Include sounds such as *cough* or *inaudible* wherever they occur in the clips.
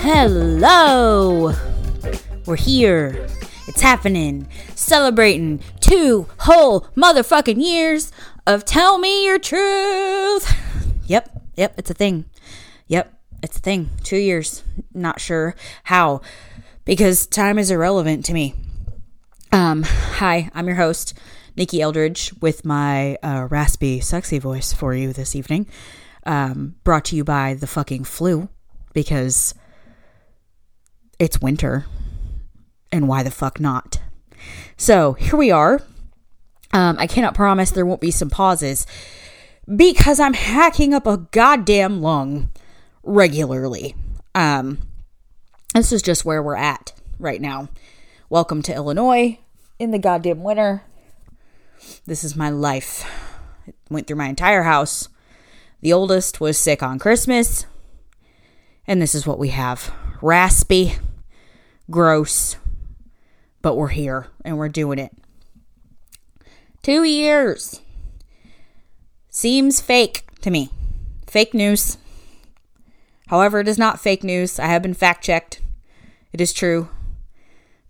Hello! We're here. It's happening. Celebrating two whole motherfucking years of Tell Me Your Truth. *laughs* Yep, yep, it's a thing. Yep, it's a thing. Two years. Not sure how, because time is irrelevant to me. Um, hi, I'm your host, Nikki Eldridge, with my uh, raspy, sexy voice for you this evening. Um, brought to you by the fucking flu, because it's winter. And why the fuck not? So here we are. Um, I cannot promise there won't be some pauses because I'm hacking up a goddamn lung regularly. Um, this is just where we're at right now. Welcome to Illinois in the goddamn winter. This is my life. It went through my entire house. The oldest was sick on Christmas. And this is what we have raspy, gross, but we're here and we're doing it. Two years. Seems fake to me. Fake news. However, it is not fake news. I have been fact checked. It is true.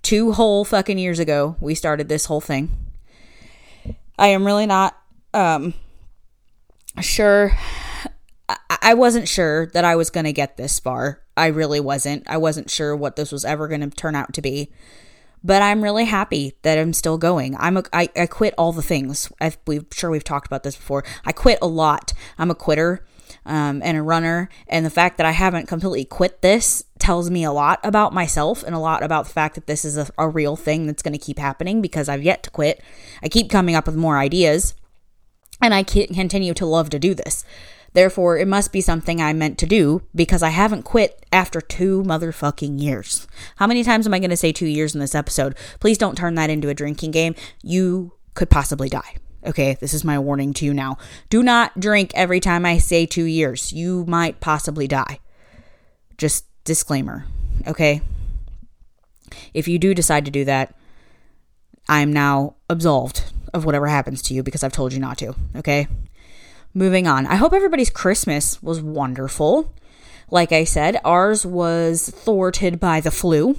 Two whole fucking years ago, we started this whole thing. I am really not um, sure I wasn't sure that I was going to get this far. I really wasn't. I wasn't sure what this was ever going to turn out to be. But I'm really happy that I'm still going. I'm a, I, I quit all the things. I've, we've sure we've talked about this before. I quit a lot. I'm a quitter um, and a runner, and the fact that I haven't completely quit this tells me a lot about myself and a lot about the fact that this is a, a real thing that's going to keep happening because I've yet to quit. I keep coming up with more ideas, and I continue to love to do this. Therefore, it must be something I meant to do because I haven't quit after two motherfucking years. How many times am I going to say two years in this episode? Please don't turn that into a drinking game. You could possibly die. Okay, this is my warning to you now. Do not drink every time I say two years. You might possibly die. Just disclaimer, okay? If you do decide to do that, I am now absolved of whatever happens to you because I've told you not to, okay? moving on. I hope everybody's Christmas was wonderful. Like I said, ours was thwarted by the flu.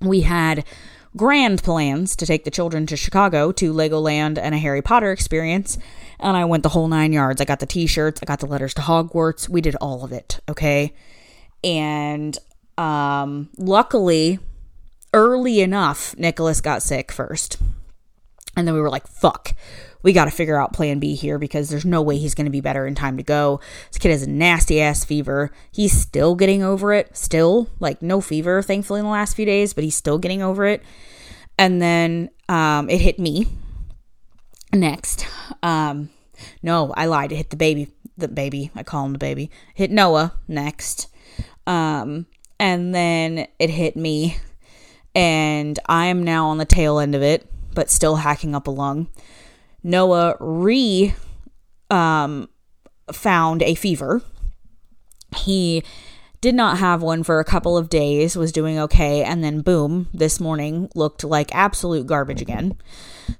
We had grand plans to take the children to Chicago to Legoland and a Harry Potter experience, and I went the whole nine yards. I got the t shirts, I got the letters to Hogwarts. We did all of it, okay? And um, luckily, early enough, Nicholas got sick first. And then we were like, fuck, we got to figure out plan B here because there's no way he's going to be better in time to go. This kid has a nasty ass fever. He's still getting over it. Still, like, no fever, thankfully, in the last few days, but he's still getting over it. And then um, it hit me next. Um, no, I lied. It hit the baby. The baby. I call him the baby. hit Noah next. Um, and then it hit me. And I am now on the tail end of it, but still hacking up a lung. Noah re um, found a fever. He did not have one for a couple of days, was doing okay, and then boom, this morning looked like absolute garbage again.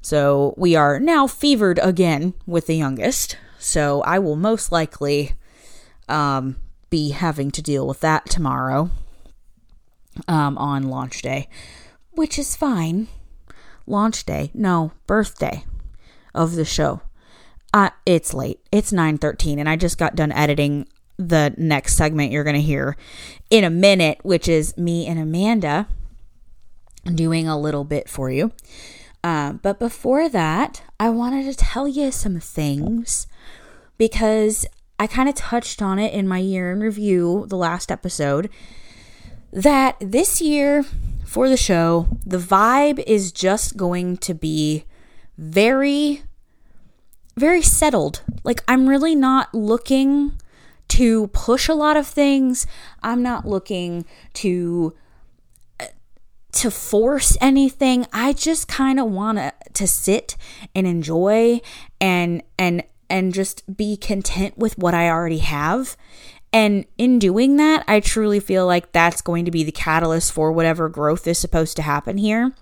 So we are now fevered again with the youngest. So I will most likely um, be having to deal with that tomorrow um, on launch day, which is fine. Launch day, no, birthday of the show. Uh, it's late. It's 9:13 and I just got done editing the next segment you're going to hear in a minute, which is me and Amanda doing a little bit for you. Um, but before that, I wanted to tell you some things because I kind of touched on it in my year in review, the last episode, that this year for the show, the vibe is just going to be very very settled. Like I'm really not looking to push a lot of things. I'm not looking to to force anything. I just kind of want to to sit and enjoy and and and just be content with what I already have And in doing that, I truly feel like that's going to be the catalyst for whatever growth is supposed to happen here.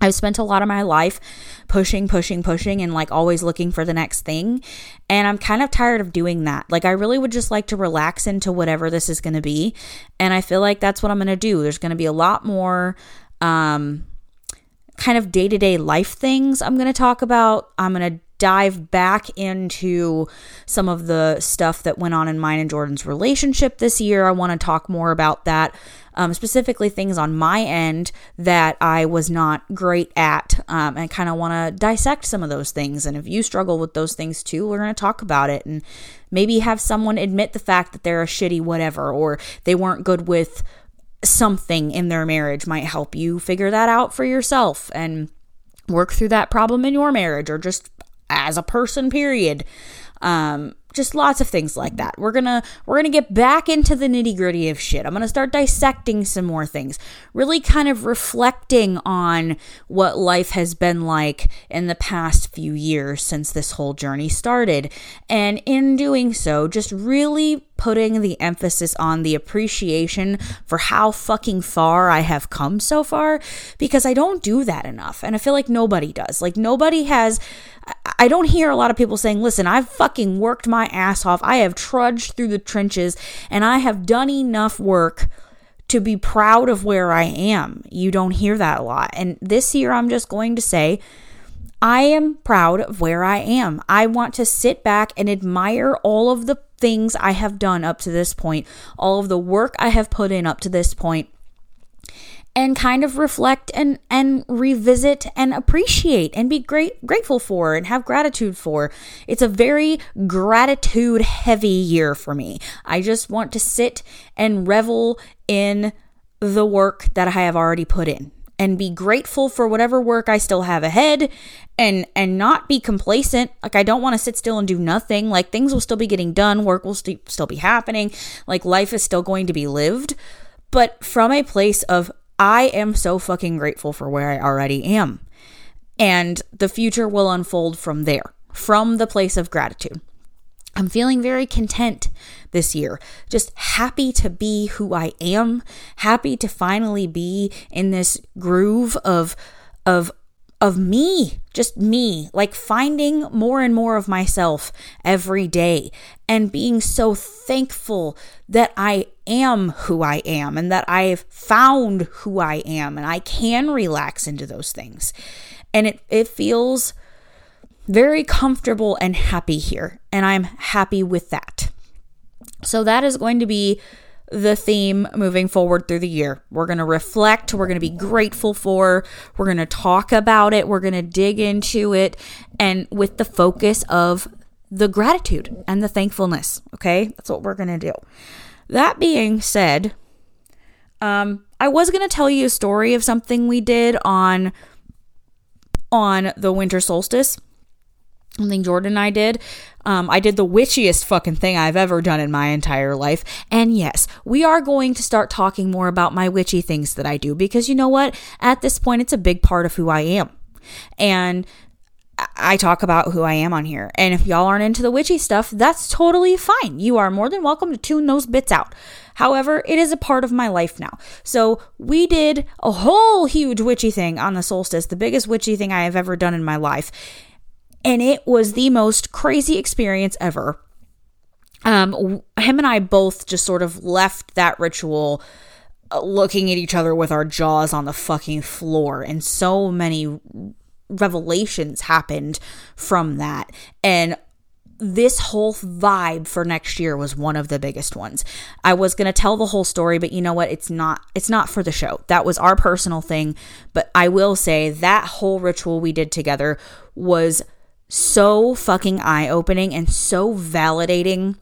I've spent a lot of my life pushing, pushing, pushing, and like always looking for the next thing. And I'm kind of tired of doing that. Like, I really would just like to relax into whatever this is going to be. And I feel like that's what I'm going to do. There's going to be a lot more, um, kind of day to day life things I'm going to talk about. I'm going to dive back into some of the stuff that went on in mine and Jordan's relationship this year. I want to talk more about that, um, specifically things on my end that I was not great at, um, and kind of want to dissect some of those things. And if you struggle with those things too, we're going to talk about it and maybe have someone admit the fact that they're a shitty whatever or they weren't good with something in their marriage might help you figure that out for yourself and work through that problem in your marriage or just as a person period um just lots of things like that. We're gonna we're gonna get back into the nitty gritty of shit. I'm gonna start dissecting some more things really kind of reflecting on what life has been like in the past few years since this whole journey started. And in doing so just really putting the emphasis on the appreciation for how fucking far I have come so far because I don't do that enough. And I feel like nobody does. Like, nobody has. I don't hear a lot of people saying, listen, I've fucking worked my ass off. I have trudged through the trenches and I have done enough work to be proud of where I am. You don't hear that a lot. And this year, I'm just going to say, I am proud of where I am. I want to sit back and admire all of the things I have done up to this point, all of the work I have put in up to this point, and kind of reflect and and revisit and appreciate and be great grateful for and have gratitude for. It's a very gratitude heavy year for me. I just want to sit and revel in the work that I have already put in and be grateful for whatever work I still have ahead and and not be complacent. Like I don't want to sit still and do nothing. Like things will still be getting done. Work will st- still be happening. Like life is still going to be lived. But from a place of I am so fucking grateful for where I already am. And the future will unfold from there from the place of gratitude. I'm feeling very content this year. Just happy to be who I am, happy to finally be in this groove of of of me, just me, like finding more and more of myself every day and being so thankful that I am who I am and that I've found who I am and I can relax into those things. And it it feels very comfortable and happy here, and I'm happy with that. So, that is going to be the theme moving forward through the year. We're going to reflect, we're going to be grateful for, we're going to talk about it, we're going to dig into it, and with the focus of the gratitude and the thankfulness. Okay, that's what we're going to do. That being said, um, I was going to tell you a story of something we did on on the winter solstice something Jordan and I did. Um, I did the witchiest fucking thing I've ever done in my entire life. And yes, we are going to start talking more about my witchy things that I do because you know what? At this point, it's a big part of who I am. And I talk about who I am on here. And if y'all aren't into the witchy stuff, that's totally fine. You are more than welcome to tune those bits out. However, it is a part of my life now. So we did a whole huge witchy thing on the solstice, the biggest witchy thing I have ever done in my life and it was the most crazy experience ever. Um, him and I both just sort of left that ritual uh, looking at each other with our jaws on the fucking floor, and so many revelations happened from that. And this whole vibe for next year was one of the biggest ones. I was going to tell the whole story, but you know what? It's not it's not for the show. That was our personal thing, but I will say that whole ritual we did together was so fucking eye opening and so validating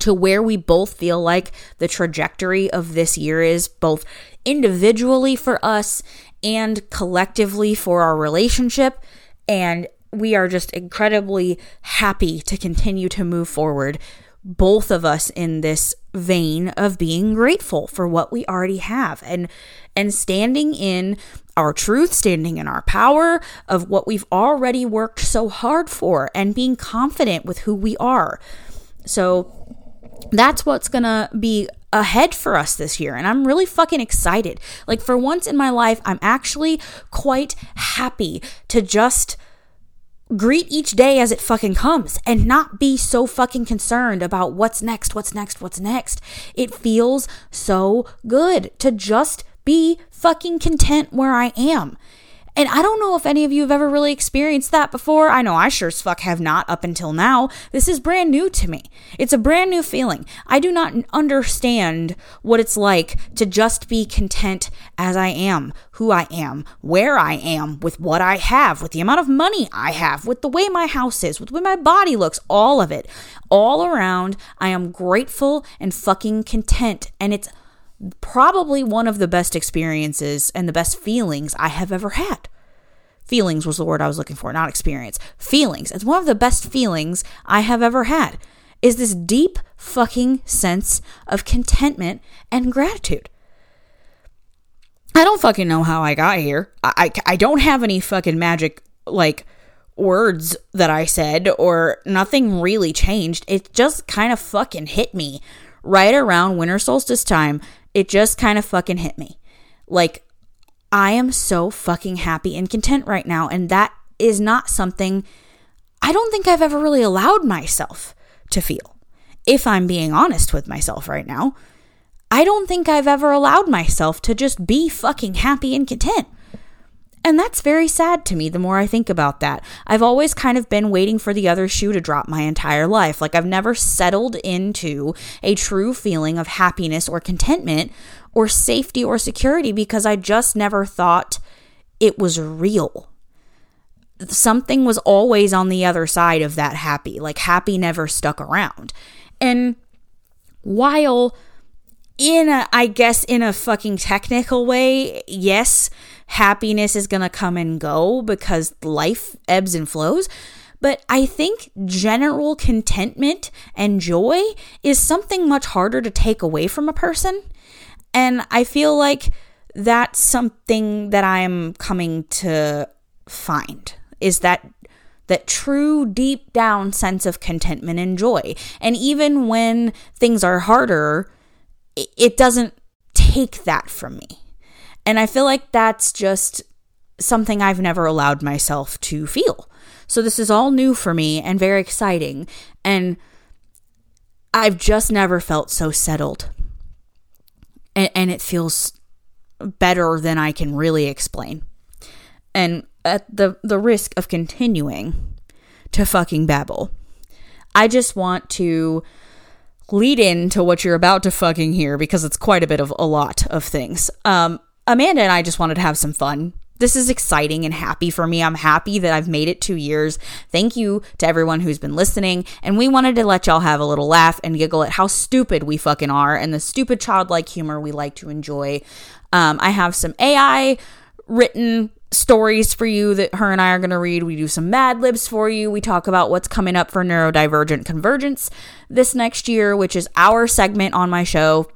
to where we both feel like the trajectory of this year is, both individually for us and collectively for our relationship. And we are just incredibly happy to continue to move forward, both of us in this vein of being grateful for what we already have and and standing in our truth, standing in our power of what we've already worked so hard for, and being confident with who we are. So, that's what's gonna be ahead for us this year. And I'm really fucking excited. Like, for once in my life, I'm actually quite happy to just greet each day as it fucking comes and not be so fucking concerned about what's next, what's next, what's next. It feels so good to just be fucking content where I am. And I don't know if any of you have ever really experienced that before. I know I sure as fuck have not up until now. This is brand new to me. It's a brand new feeling. I do not understand what it's like to just be content as I am, who I am, where I am, with what I have, with the amount of money I have, with the way my house is, with the way my body looks, all of it. All around, I am grateful and fucking content. And it's probably one of the best experiences and the best feelings I have ever had. Feelings was the word I was looking for, not experience. Feelings. It's one of the best feelings I have ever had. Is this deep fucking sense of contentment and gratitude. I don't fucking know how I got here. I, I, I don't have any fucking magic, like, words that I said, or nothing really changed. It just kind of fucking hit me right around winter solstice time it just kind of fucking hit me. Like, I am so fucking happy and content right now. And that is not something I don't think I've ever really allowed myself to feel. If I'm being honest with myself right now, I don't think I've ever allowed myself to just be fucking happy and content. And that's very sad to me the more I think about that. I've always kind of been waiting for the other shoe to drop my entire life. Like I've never settled into a true feeling of happiness or contentment or safety or security because I just never thought it was real. Something was always on the other side of that happy. Like happy never stuck around. And while in a, I guess in a fucking technical way, yes, happiness is going to come and go because life ebbs and flows. But I think general contentment and joy is something much harder to take away from a person. And I feel like that's something that I'm coming to find is that that true deep down sense of contentment and joy. And even when things are harder, it doesn't take that from me. And I feel like that's just something I've never allowed myself to feel. So this is all new for me and very exciting. And I've just never felt so settled. And, and it feels better than I can really explain. And at the, the risk of continuing to fucking babble, I just want to lead into what you're about to fucking hear because it's quite a bit of a lot of things. Um, Amanda and I just wanted to have some fun. This is exciting and happy for me. I'm happy that I've made it two years. Thank you to everyone who's been listening. And we wanted to let y'all have a little laugh and giggle at how stupid we fucking are and the stupid childlike humor we like to enjoy. Um, I have some AI written stories for you that her and I are going to read. We do some Mad Libs for you. We talk about what's coming up for Neurodivergent Convergence this next year, which is our segment on my show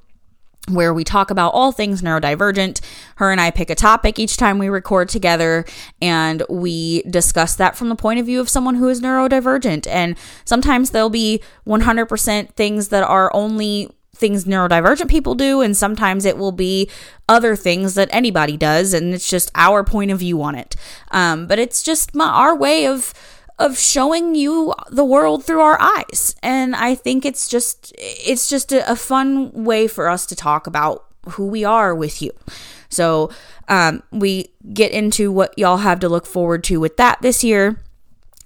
where we talk about all things neurodivergent. Her and I pick a topic each time we record together and we discuss that from the point of view of someone who is neurodivergent. And sometimes there'll be 100% things that are only things neurodivergent people do, and sometimes it will be other things that anybody does, and it's just our point of view on it. Um, but it's just my, our way of of showing you the world through our eyes. And I think it's just it's just a, a fun way for us to talk about who we are with you. So um, we get into what y'all have to look forward to with that this year.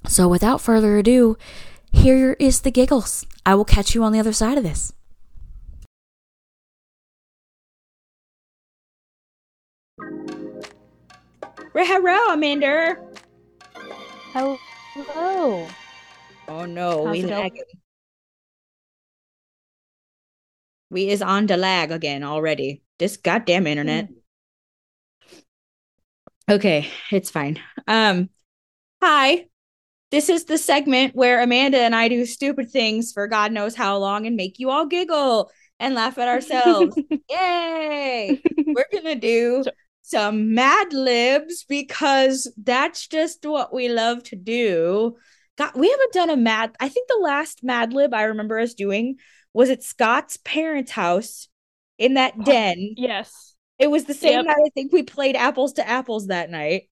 So without further ado, here is the giggles. I will catch you on the other side of this. Hello, Amanda. Hello. Hello. Oh no, How's we lag. We is on the lag again already. This goddamn internet. Mm. Okay, it's fine. Um, hi. This is the segment where Amanda and I do stupid things for God knows how long and make you all giggle and laugh at ourselves. *laughs* Yay! We're gonna do some Mad Libs because that's just what we love to do. God, we haven't done a Mad. I think the last Mad Lib I remember us doing was at Scott's parents' house in that den. Yes. It was the same Yep. night I think we played apples to apples that night.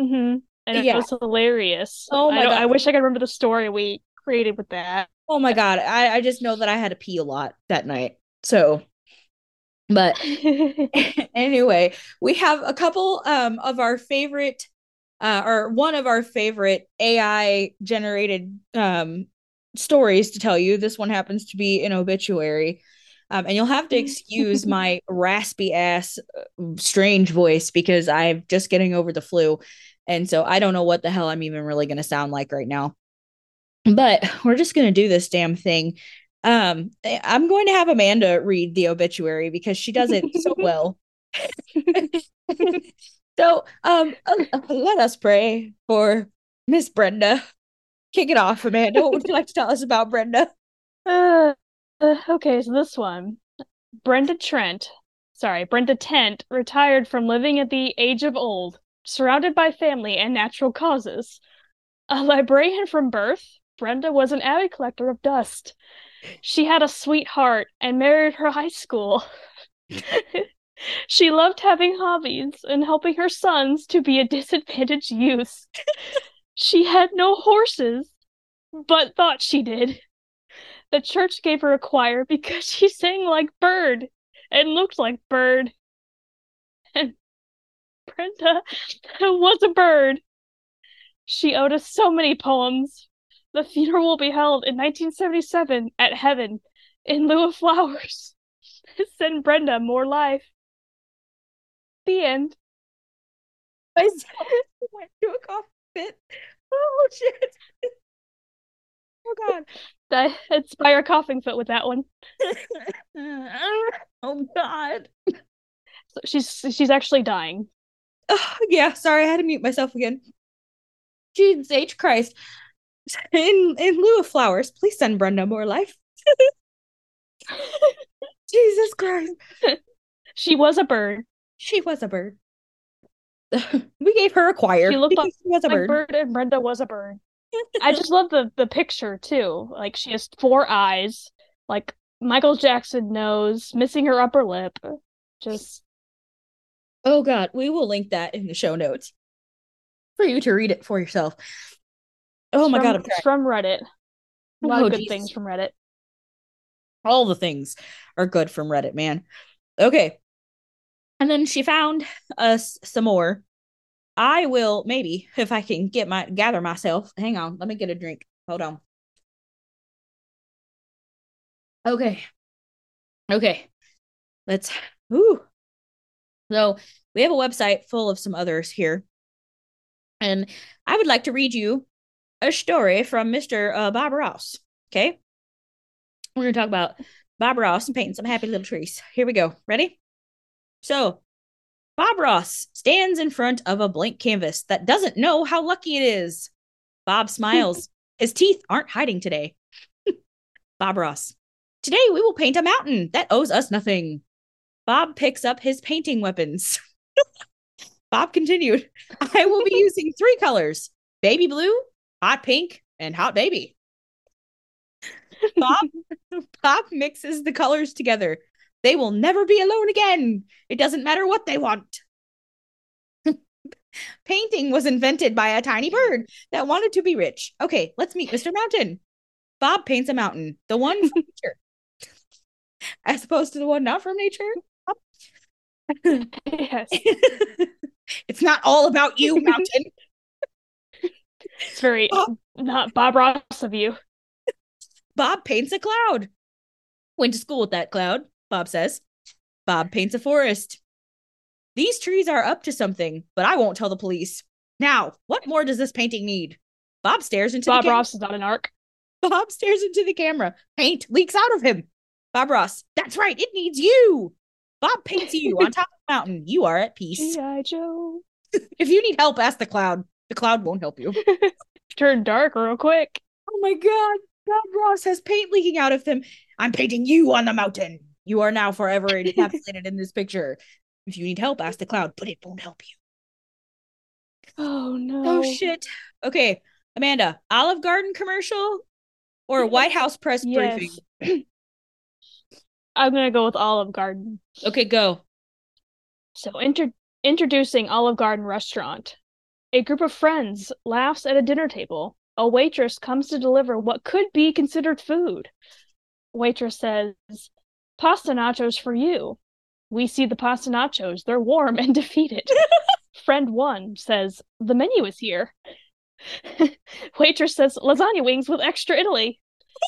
Mm-hmm. And it Yeah. was hilarious. Oh my don't- God. I wish I could remember the story we created with that. Oh my god, I, I just know that I had to pee a lot that night. So, but *laughs* *laughs* anyway, we have a couple um of our favorite uh or one of our favorite AI generated um stories to tell you. This one happens to be an obituary. Um, and you'll have to excuse *laughs* my raspy ass uh, strange voice because I'm just getting over the flu. And so I don't know what the hell I'm even really going to sound like right now. But we're just going to do this damn thing. Um, I- I'm going to have Amanda read the obituary because she does it so *laughs* well. so, um, uh, let us pray for Miss Brenda. Kick it off, Amanda. What would you like to tell us about Brenda? Uh, uh, okay, so this one. Brenda Trent, sorry, Brenda Tent retired from living at the age of old, surrounded by family and natural causes. A librarian from birth, Brenda was an avid collector of dust. She had a sweetheart and married her high school. *laughs* She loved having hobbies and helping her sons to be a disadvantaged youth. She had no horses, but thought she did. The church gave her a choir because she sang like Bird and looked like Bird. And Brenda *laughs* was a bird. She owed us so many poems. The funeral will be held in 1977 at Heaven in lieu of flowers. *laughs* Send Brenda more life. The end. I went to a cough fit. Oh shit. *laughs* Oh god. *laughs* I inspire coughing fit with that one. oh god. So she's she's actually dying. Oh, yeah, sorry, I had to mute myself again. Jesus H. Christ. *laughs* In in lieu of flowers, please send Brenda more life. *laughs* Jesus Christ. *laughs* She was a bird. She was a bird. we gave her a choir She looked because she was a bird. bird and Brenda was a bird. I just love the the picture too. Like she has four eyes, like Michael Jackson nose, missing her upper lip. Just Oh god, we will link that in the show notes for you to read it for yourself. Oh my from, god, I'm from Reddit. A lot Oh, of good Jesus. things from Reddit. All the things are good from Reddit, man. Okay. And then she found us some more. I will maybe if I can get my gather myself. Hang on, let me get a drink. Hold on. Okay. Okay. Let's ooh. So we have a website full of some others here. And I would like to read you a story from Mr. Uh, Bob Ross. Okay. We're going to talk about Bob Ross and painting some happy little trees. Here we go. Ready? So, Bob Ross stands in front of a blank canvas that doesn't know how lucky it is. Bob smiles. *laughs* His teeth aren't hiding today. Bob Ross. Today we will paint a mountain that owes us nothing. Bob picks up his painting weapons. *laughs* Bob continued, I will be *laughs* using three colors baby blue, hot pink, and hot baby. Bob, Bob *laughs* mixes the colors together. They will never be alone again. It doesn't matter what they want. *laughs* Painting was invented by a tiny bird that wanted to be rich. Okay, let's meet Mr. Mountain. Bob paints a mountain, the one from *laughs* nature, as opposed to the one not from nature. yes. it's not all about you, Mountain. It's very not Bob Ross of you. Bob paints a cloud. Went to school with that cloud, Bob says. Bob paints a forest. These trees are up to something, but I won't tell the police. Now, what more does this painting need? Bob stares into Bob the camera. Ross is not an arc. Bob stares into the camera. Paint leaks out of him. Bob Ross, that's right, it needs you. Bob paints you on *laughs* top of the mountain. You are at peace. G.I. Joe. *laughs* If you need help, ask the cloud. The cloud won't help you. *laughs* Turn dark real quick. Oh my god, Bob Ross has paint leaking out of him. I'm painting you on the mountain. You are now forever encapsulated in this picture. If you need help, ask the cloud, but it won't help you. Oh no. Oh shit. Okay, Amanda, Olive Garden commercial or *laughs* White House press briefing? I'm gonna go with Olive Garden. Okay, go. So, inter- introducing Olive Garden restaurant. A group of friends laughs at a dinner table. A waitress comes to deliver what could be considered food. Waitress says, Pasta nachos for you. We see the pasta nachos. They're warm and *laughs* defeated. *laughs* Friend one says, The menu is here. *laughs* Waitress says, Lasagna wings with extra Italy.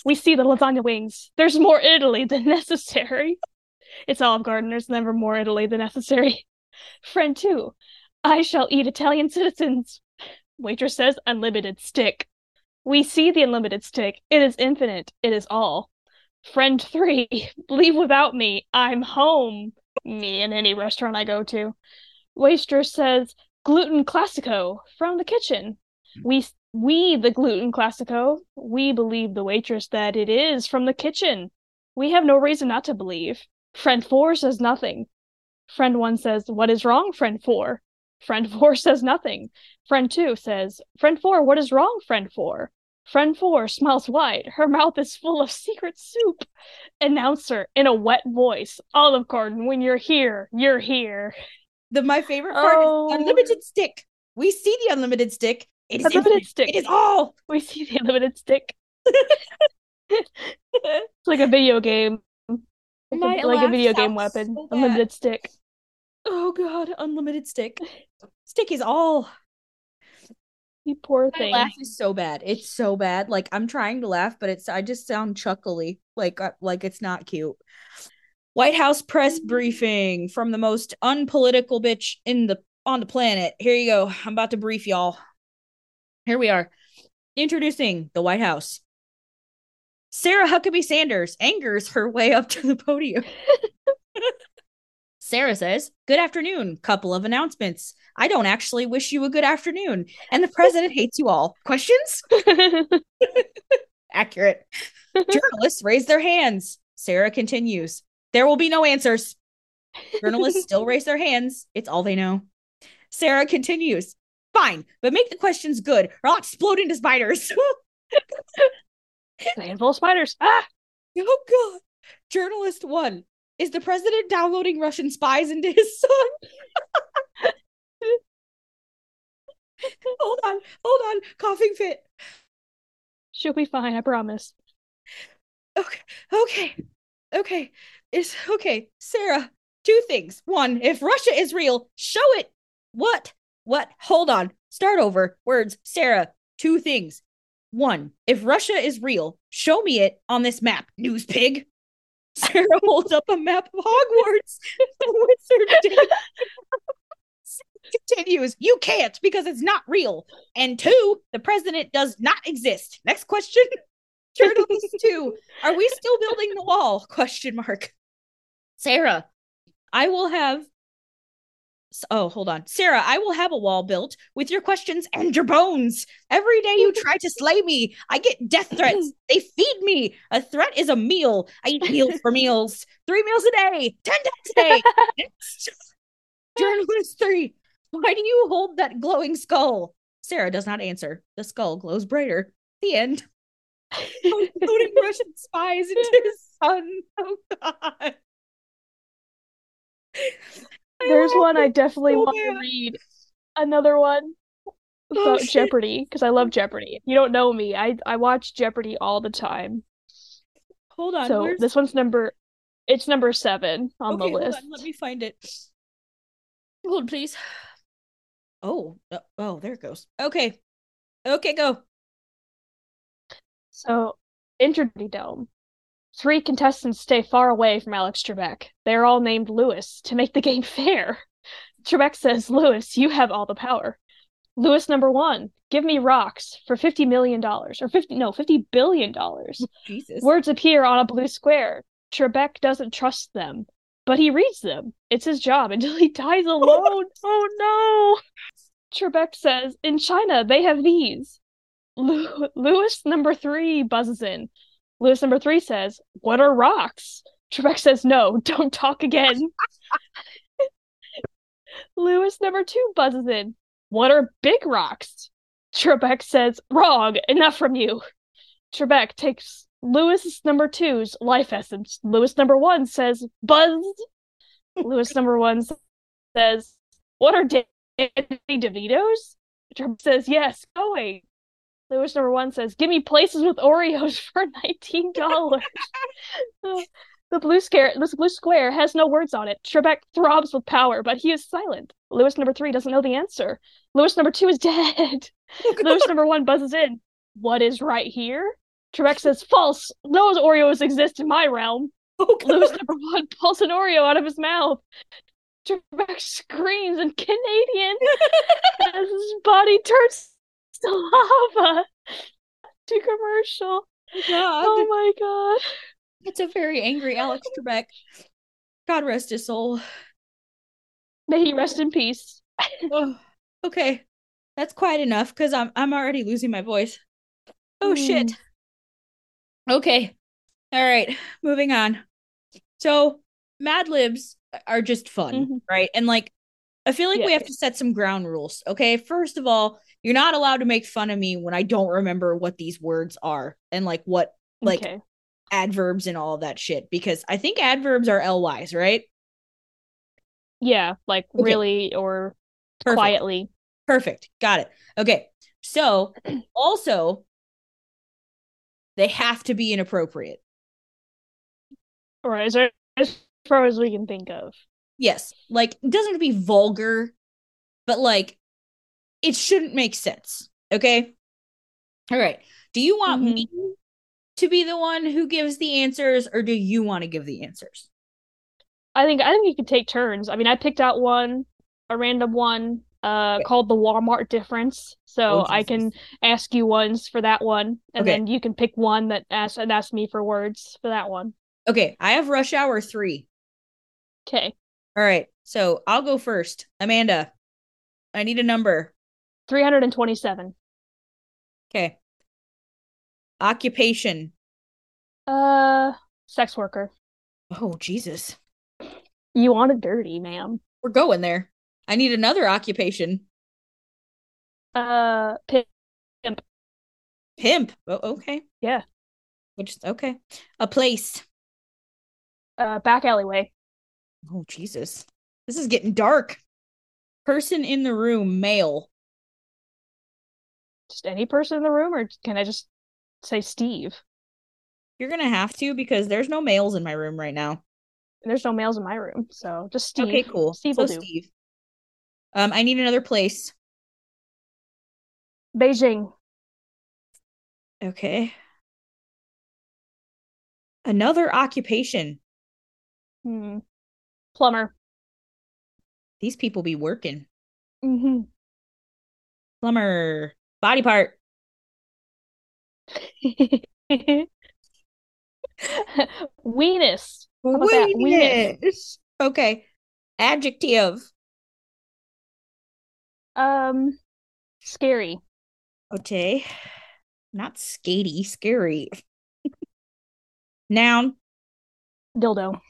We see the lasagna wings. There's more Italy than necessary. It's Olive Garden. There's never more Italy than necessary. Friend two, I shall eat Italian citizens. Waitress says, Unlimited stick. We see the unlimited stick. It is infinite. It is all. Friend three, *laughs* leave without me. I'm home. Me in any restaurant I go to. Waitress says, gluten classico from the kitchen. We we the gluten classico. We believe the waitress that it is from the kitchen. We have no reason not to believe. Friend four says nothing. Friend one says, What is wrong, friend four? Friend four *laughs* says nothing. Friend two says, Friend four, what is wrong, friend four? Friend four smiles wide. Her mouth is full of secret soup. Announcer in a wet voice. Olive Garden, when you're here, you're here. The my favorite part Oh. is unlimited stick. We see the unlimited stick. It is Unlimited infinite. stick. It is all. *laughs* We see the unlimited stick. *laughs* It's like a video game. Like a- My like a video game weapon. so unlimited stick. Oh god, unlimited stick. Stick is all. You poor My thing. laugh is so bad. It's so bad. Like I'm trying to laugh, but it's I just sound chuckly. Like uh, like it's not cute. White House press briefing from the most unpolitical bitch in the on the planet. Here you go. I'm about to brief y'all. Here we are. Introducing the White House. Sarah Huckabee Sanders angers her way up to the podium. *laughs* Sarah says, Good afternoon. Couple of announcements. I don't actually wish you a good afternoon, and the president hates you all. Questions? *laughs* Accurate. Journalists raise their hands. Sarah continues, There will be no answers. Journalists *laughs* still raise their hands. It's all they know. Sarah continues, Fine, but make the questions good or I'll explode into spiders. a *laughs* handful of spiders. Ah! oh, God. Journalist one, Is the president downloading Russian spies into his *laughs* son? hold on, hold on. Coughing fit. She'll be fine, I promise. Okay, okay, okay. It's okay, Sarah. Two things. One, if Russia is real, show it. What? What? Hold on. Start over. Words. Sarah. Two things. One, if Russia is real, show me it on this map, news pig. Sarah holds up a map of Hogwarts. *laughs* The wizard did. *laughs* Continues, you can't because it's not real. And two, the president does not exist. Next question. *laughs* Journalist two, are we still building the wall? Question mark. Sarah, I will have. Oh, hold on. Sarah, I will have a wall built with your questions and your bones. Every day you try to slay me, I get death threats. *laughs* They feed me. A threat is a meal. I eat meals for meals. Three meals a day. Ten times a day. *laughs* Journalist three, why do you hold that glowing skull? Sarah does not answer. The skull glows brighter. The end. Including *laughs* Russian spies into his son. Oh God. There's one I so definitely want to read. Another one about shit. Jeopardy because I love Jeopardy. If you don't know me, I I watch Jeopardy all the time. Hold on. so where's- this one's number, it's number seven on okay, the list. on. Let me find it. Hold, please. Oh, uh, oh, there it goes. Okay. Okay, go. So, Injury Dome. Three contestants stay far away from Alex Trebek. They're all named Lewis to make the *laughs* game fair. Trebek says, Lewis, you have all the power. Lewis number one, give me rocks for $50 million. Or 50, no, $50 billion. Jesus. Words appear on a blue square. Trebek doesn't trust them, but he reads them. It's his job *laughs* until he dies alone. *laughs* oh no! Trebek says, In China, they have these. Lewis number three buzzes in. Lewis number three says, What are rocks? Trebek says, No, *laughs* don't talk again. *laughs* Lewis number two buzzes in. What are big rocks? Trebek says, Wrong, enough from you. Trebek takes Lewis number two's life essence. Lewis number one says, Buzz. Lewis *laughs* number one says, What are Danny DeVito's? Trebek says, Yes, going. Lewis number one says, Give me places with Oreos *laughs* for $19. *laughs* Uh, the blue scare this blue square has no words on it. Trebek throbs with power, but he is silent. Lewis number three doesn't know the answer. Lewis number two is *laughs* dead. Oh, Lewis number one buzzes in. What is right here? Trebek says, false. No Oreos exist in my realm. Oh, Lewis number one pulls an Oreo out of his mouth. Trebek screams in Canadian as his body turns to *laughs* lava. To commercial. God. Oh my god. It's a very angry Alex Trebek. God rest his soul. May he rest in peace. *sighs* Oh, okay. That's quite enough because I'm I'm already losing my voice. Oh shit. Okay. All right. Moving on. So Mad Libs are just fun, Mhm. right? And like I feel like we have to set some ground rules. Okay. First of all, you're not allowed to make fun of me when I don't remember what these words are and like what like okay. adverbs and all that shit because I think adverbs are LYs, right? Yeah, like Okay. really or Perfect. quietly. Perfect. Got it. Okay. So *clears throat* also they have to be inappropriate. Or as, as far as we can think of. Yes. Like it doesn't have to be vulgar, but like it shouldn't make sense. Okay. All right. Do you want Mhm. me to be the one who gives the answers or do you want to give the answers? I think I think you could take turns. I mean, I picked out one, a random one, uh, Okay. called the Walmart difference. So Oh, I can ask you ones for that one, and Okay. then you can pick one that asks and ask me for words for that one. Okay. I have rush hour three. Okay, All right. So I'll go first. Amanda, I need a number. Three hundred and twenty-seven. Okay. Occupation. Uh, sex worker. Oh, Jesus. You want it dirty, ma'am. We're going there. I need another occupation. Uh, pimp. Pimp. Oh, okay. Yeah. Which okay. A place. Uh, back alleyway. Oh, Jesus. This is getting dark. Person in the room, male. Just any person in the room, or can I just say Steve? You're gonna have to because there's no males in my room right now. There's no males in my room, so just Steve. Okay, cool. Steve so will do. Steve. Um, I need another place. Beijing. Okay. Another occupation. Hmm. Plumber. These people be working. Mm-hmm. Plumber. Body part. *laughs* Weenus. How? Weenus. Weenus. Okay. Adjective. Um, scary. Okay. Not skatey, scary. Noun. Dildo.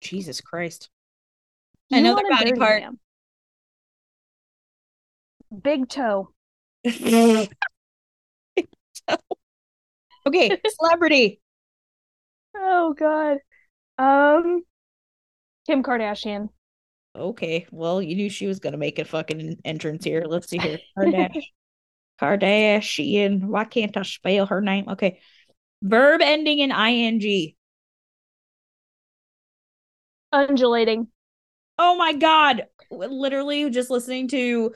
Jesus Christ. You Another want body part. Big toe. *laughs* okay, celebrity. Oh God. Um, Kim Kardashian. Okay, well, you knew she was gonna make a fucking entrance here. Let's see here. *laughs* Kardash- Kardashian. Why can't I spell her name? Okay. Verb ending in ing. Undulating. Oh my god. Literally just listening to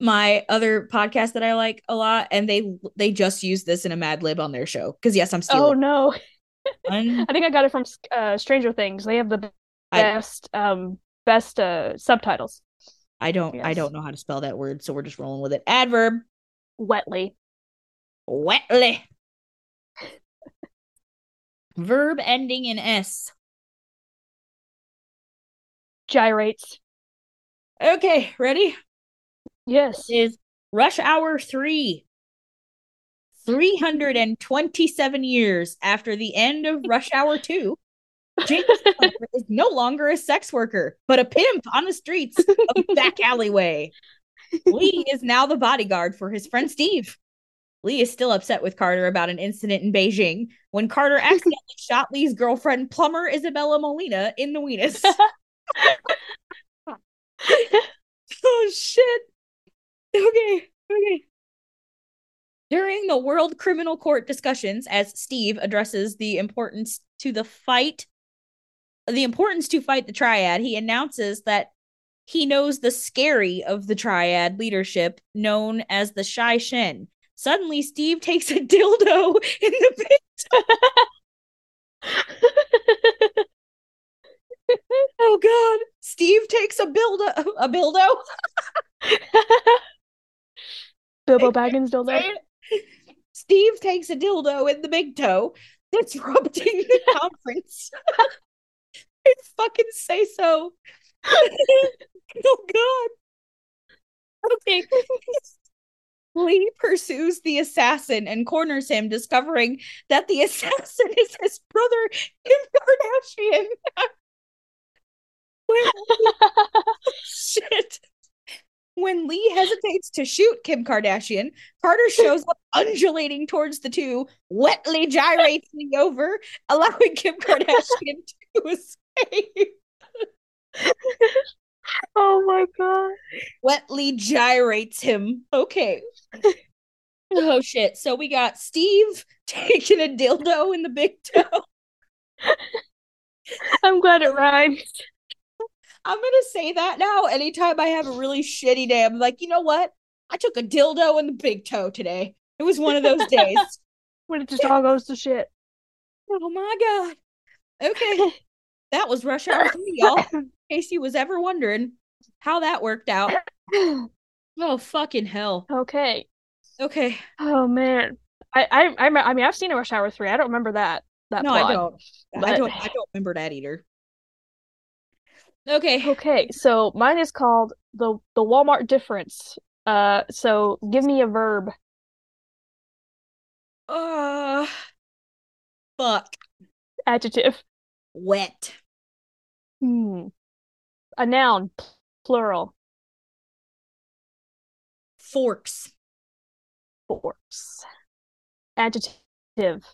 my other podcast that I like a lot, and they they just use this in a Mad Lib on their show. Because yes, I'm still. Oh no. *laughs* I think I got it from uh, Stranger Things. They have the I- best um best uh subtitles. I don't I don't know how to spell that word, so we're just rolling with it. Adverb. Wetly. Wetly. Verb ending in S. Gyrates. Okay, ready? Yes. Is Rush Hour 3. 327 years after the end of Rush Hour 2, James *laughs* is no longer a sex worker, but a pimp on the streets of back *laughs* alleyway. Lee is now the bodyguard for his friend Steve. Lee is still upset with Carter about an incident in Beijing when Carter *laughs* accidentally shot Lee's girlfriend, plumber Isabella Molina, in the weenus. oh shit. *laughs* Okay, okay. During the World Criminal Court discussions, as Steve addresses the importance to the fight, the importance to fight the triad, he announces that he knows the scary of the triad leadership known as the Shy Shen. Suddenly, Steve takes a *laughs* dildo in the pit. *laughs* oh god. Steve takes a bildo a bildo. Bilbo *laughs* Baggins dildo. Steve takes a dildo in the big toe, disrupting *laughs* the *laughs* conference. I fucking say so. oh god. Okay. Lee pursues the assassin and corners him, discovering that the assassin is his brother, Kim Kardashian. Shit. When Lee hesitates to shoot Kim Kardashian, Carter shows up undulating towards the two, wetly gyrates *laughs* Lee over, allowing Kim Kardashian *laughs* to escape. oh my god. Wetly gyrates him. Okay. oh shit. So we got Steve taking a dildo in the big toe. I'm glad it rhymes. I'm gonna say that now. Anytime I have a really shitty day, I'm like, you know what? I took a dildo in the big toe today. It was one of those days. *laughs* when it just all goes to shit. Oh my god. Okay. *laughs* that was rush hour three, y'all. In case you was ever wondering how that worked out. *clears throat* Oh fucking hell. Okay. Okay. Oh man. I I I, I mean I've seen a Rush Hour three. I don't remember that. That no, plot, I don't. but- I don't. I don't remember that either. Okay. Okay, so mine is called the the Walmart difference. Uh, so give me a verb. Uh. Fuck. Adjective. Wet. Hmm. A noun. Plural. Forks. Forks. Adjective.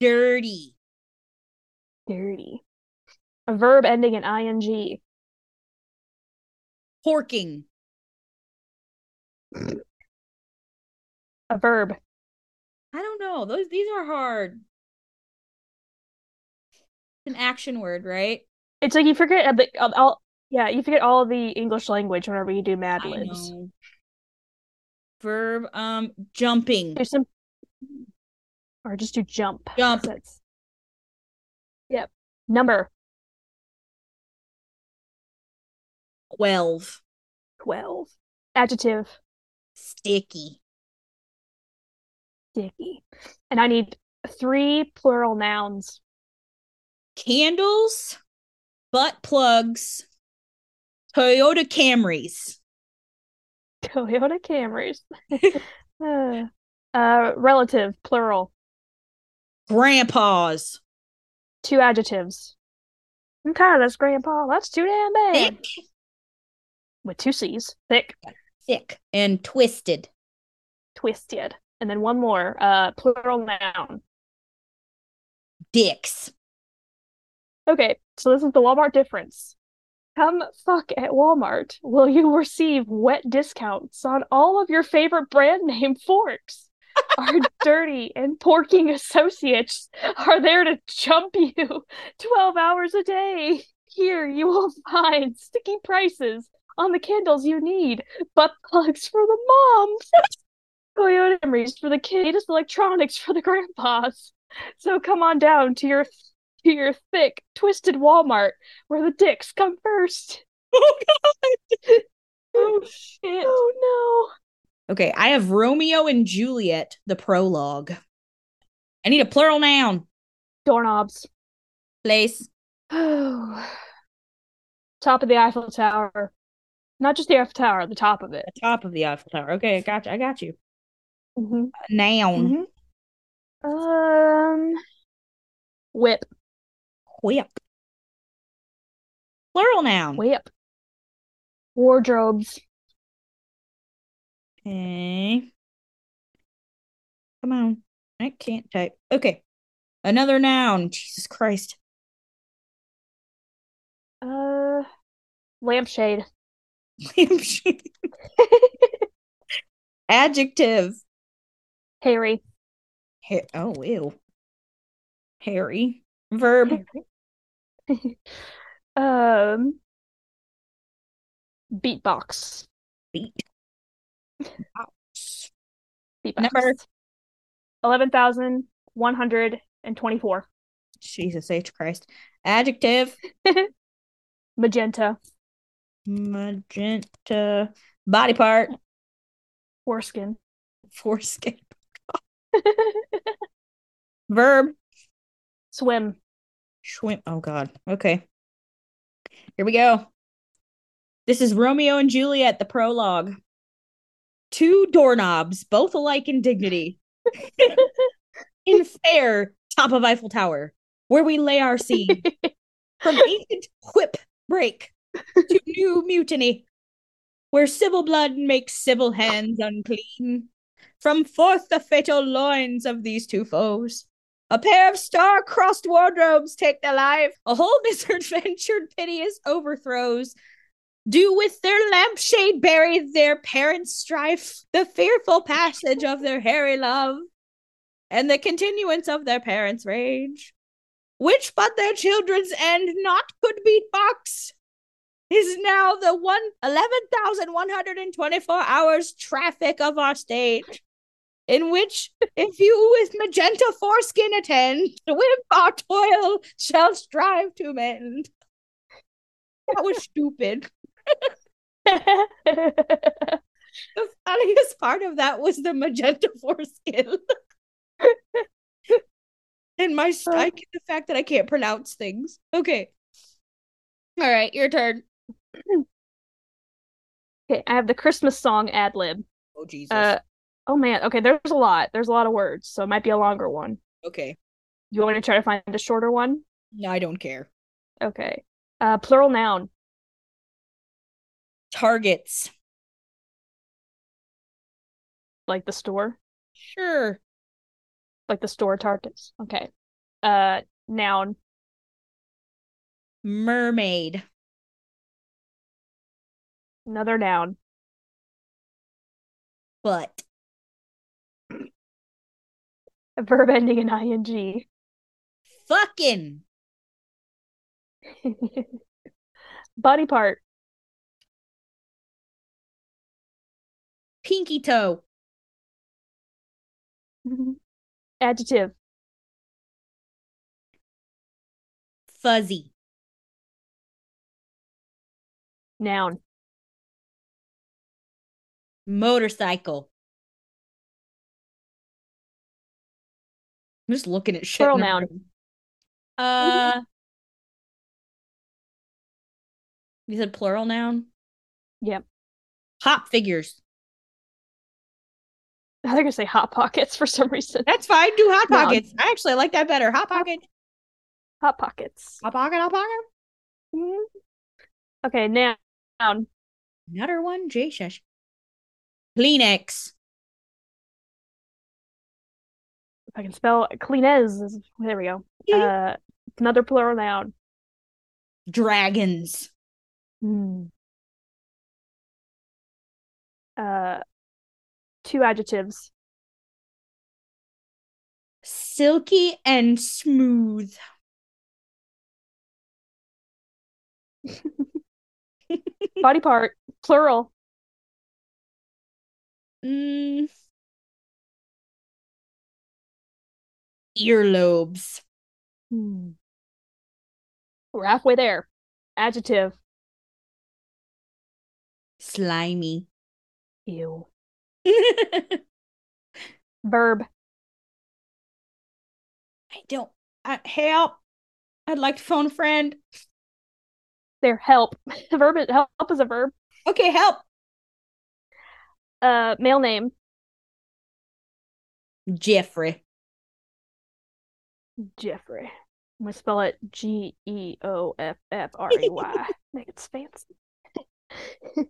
Dirty. Dirty. A verb ending in ing. Porking. A verb. I don't know. Those these are hard. It's an action word, right? It's like you forget the all, all yeah, you forget all the English language whenever you do Mad Libs. Verb. Um. Jumping. Do some or just do jump. Jump. That's Yep. Number Twelve. 12. Adjective. Sticky. Sticky. And I need three plural nouns. Candles. Butt plugs. Toyota Camrys. Toyota Camrys. *laughs* *laughs* uh, uh, relative, plural. Grandpas. Two adjectives. Okay, that's grandpa. That's too damn bad. With two C's. Thick, Thick and twisted. twisted. And then one more. Uh, plural noun. Dicks. Okay, so this is the Walmart difference. Come fuck at Walmart. Will you receive wet discounts on all of your favorite brand name forks? *laughs* Our dirty and porking associates are there to jump you *laughs* 12 hours a day. Here you will find sticky prices on the candles you need, butt plugs for the moms, *laughs* Toyota Camrys for the kids, electronics for the grandpas. So come on down to your to your thick, twisted Walmart where the dicks come first. *laughs* Oh god. *laughs* Oh shit. Oh no Okay, I have Romeo and Juliet, the prologue. I need a plural noun. Doorknobs. Place. *sighs* Top of the Eiffel Tower. Not just the Eiffel Tower, the top of it. The top of the Eiffel Tower. Okay, I got you. I got you. Mm-hmm. Noun. Um, whip, Whip. Plural noun. whip. Wardrobes. Okay. Come on. I can't type. Okay. Another noun. Jesus Christ. Uh, lampshade. *laughs* Adjective. Hairy. Ha- oh, ew. Hairy. Verb. *laughs* um, beatbox. Beat. Beatbox. Number. eleven thousand one hundred and twenty-four. Jesus H. Christ. Adjective. *laughs* Magenta. Magenta. Body part. Foreskin. Foreskin. *laughs* Verb. Swim. Swim. Oh God. Okay. Here we go. This is Romeo and Juliet, the prologue. Two doorknobs, both alike in dignity. *laughs* in fair, top of Eiffel Tower, where we lay our scene. *laughs* From ancient whip break to new mutiny, where civil blood makes civil hands unclean. From forth the fatal loins of these two foes, a pair of star-crossed wardrobes take their life. A whole *laughs* misadventured piteous overthrows. Do with their lampshade bury their parents' strife, the fearful passage of their hairy love, and the continuance of their parents' rage, which but their children's end not could beatbox, is now the one eleven thousand one hundred and twenty-four hours traffic of our state. in which if you with magenta foreskin attend, with our toil shall strive to mend. That was stupid. *laughs* the funniest part of that was the magenta foreskin. *laughs* and my I uh. get the fact that I can't pronounce things. Okay. All right, your turn. Okay, I have the Christmas song ad lib. Oh Jesus. Uh, oh man. Okay, there's a lot. There's a lot of words, so it might be a longer one. okay. You want me to try to find a shorter one? No, I don't care. Okay. Uh, plural noun. Targets. Like the store. Sure. Like the store targets. Okay. Uh, noun. Mermaid. Another noun. But. A verb ending in ing. Fucking. *laughs* Body part. Pinky toe. *laughs* Adjective. Fuzzy. Noun. Motorcycle. I'm just looking at shit. Plural in the noun. Uh, you said plural noun? Yep. Hop figures. I think I say hot pockets for some reason. That's fine. Do hot pockets. I actually like that better. Hot pocket. Hot pockets. Hot pocket. Hot pocket. Mhm. Okay. Noun. Another one. J shush. Kleenex. If I can spell Cleanez. is- There we go. Uh, another plural noun. Dragons. Hmm. Uh, two adjectives. Silky and smooth. *laughs* Body part. Plural. Mm. Earlobes. Hmm. We're halfway there. Adjective. Slimy. Ew. *laughs* Verb. I don't. I, help. I'd like to phone a friend. There. Help. *laughs* verb. Help is a verb. Okay, help. Uh, male name. Jeffrey. Jeffrey. I'm gonna spell it G E O F F R E Y. *laughs* Make it fancy.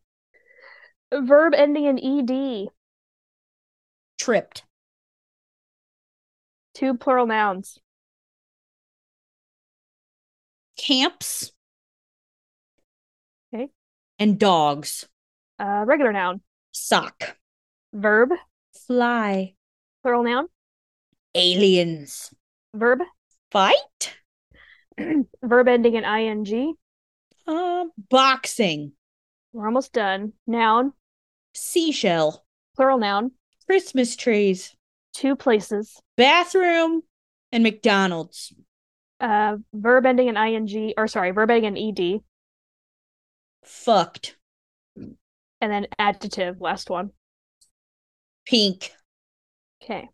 Verb ending in ed. Tripped. Two plural nouns. Camps. Okay. And dogs. Uh, regular noun. Sock. Verb. Fly. Plural noun. Aliens. Verb. Fight. *clears throat* Verb ending in ing. Uh, boxing. We're almost done. Noun. Seashell. Plural noun. Christmas trees. Two places. Bathroom. And McDonald's. Uh, verb ending in ing, or sorry, verb ending in ed, Fucked. And then adjective. Last one. Pink. Okay.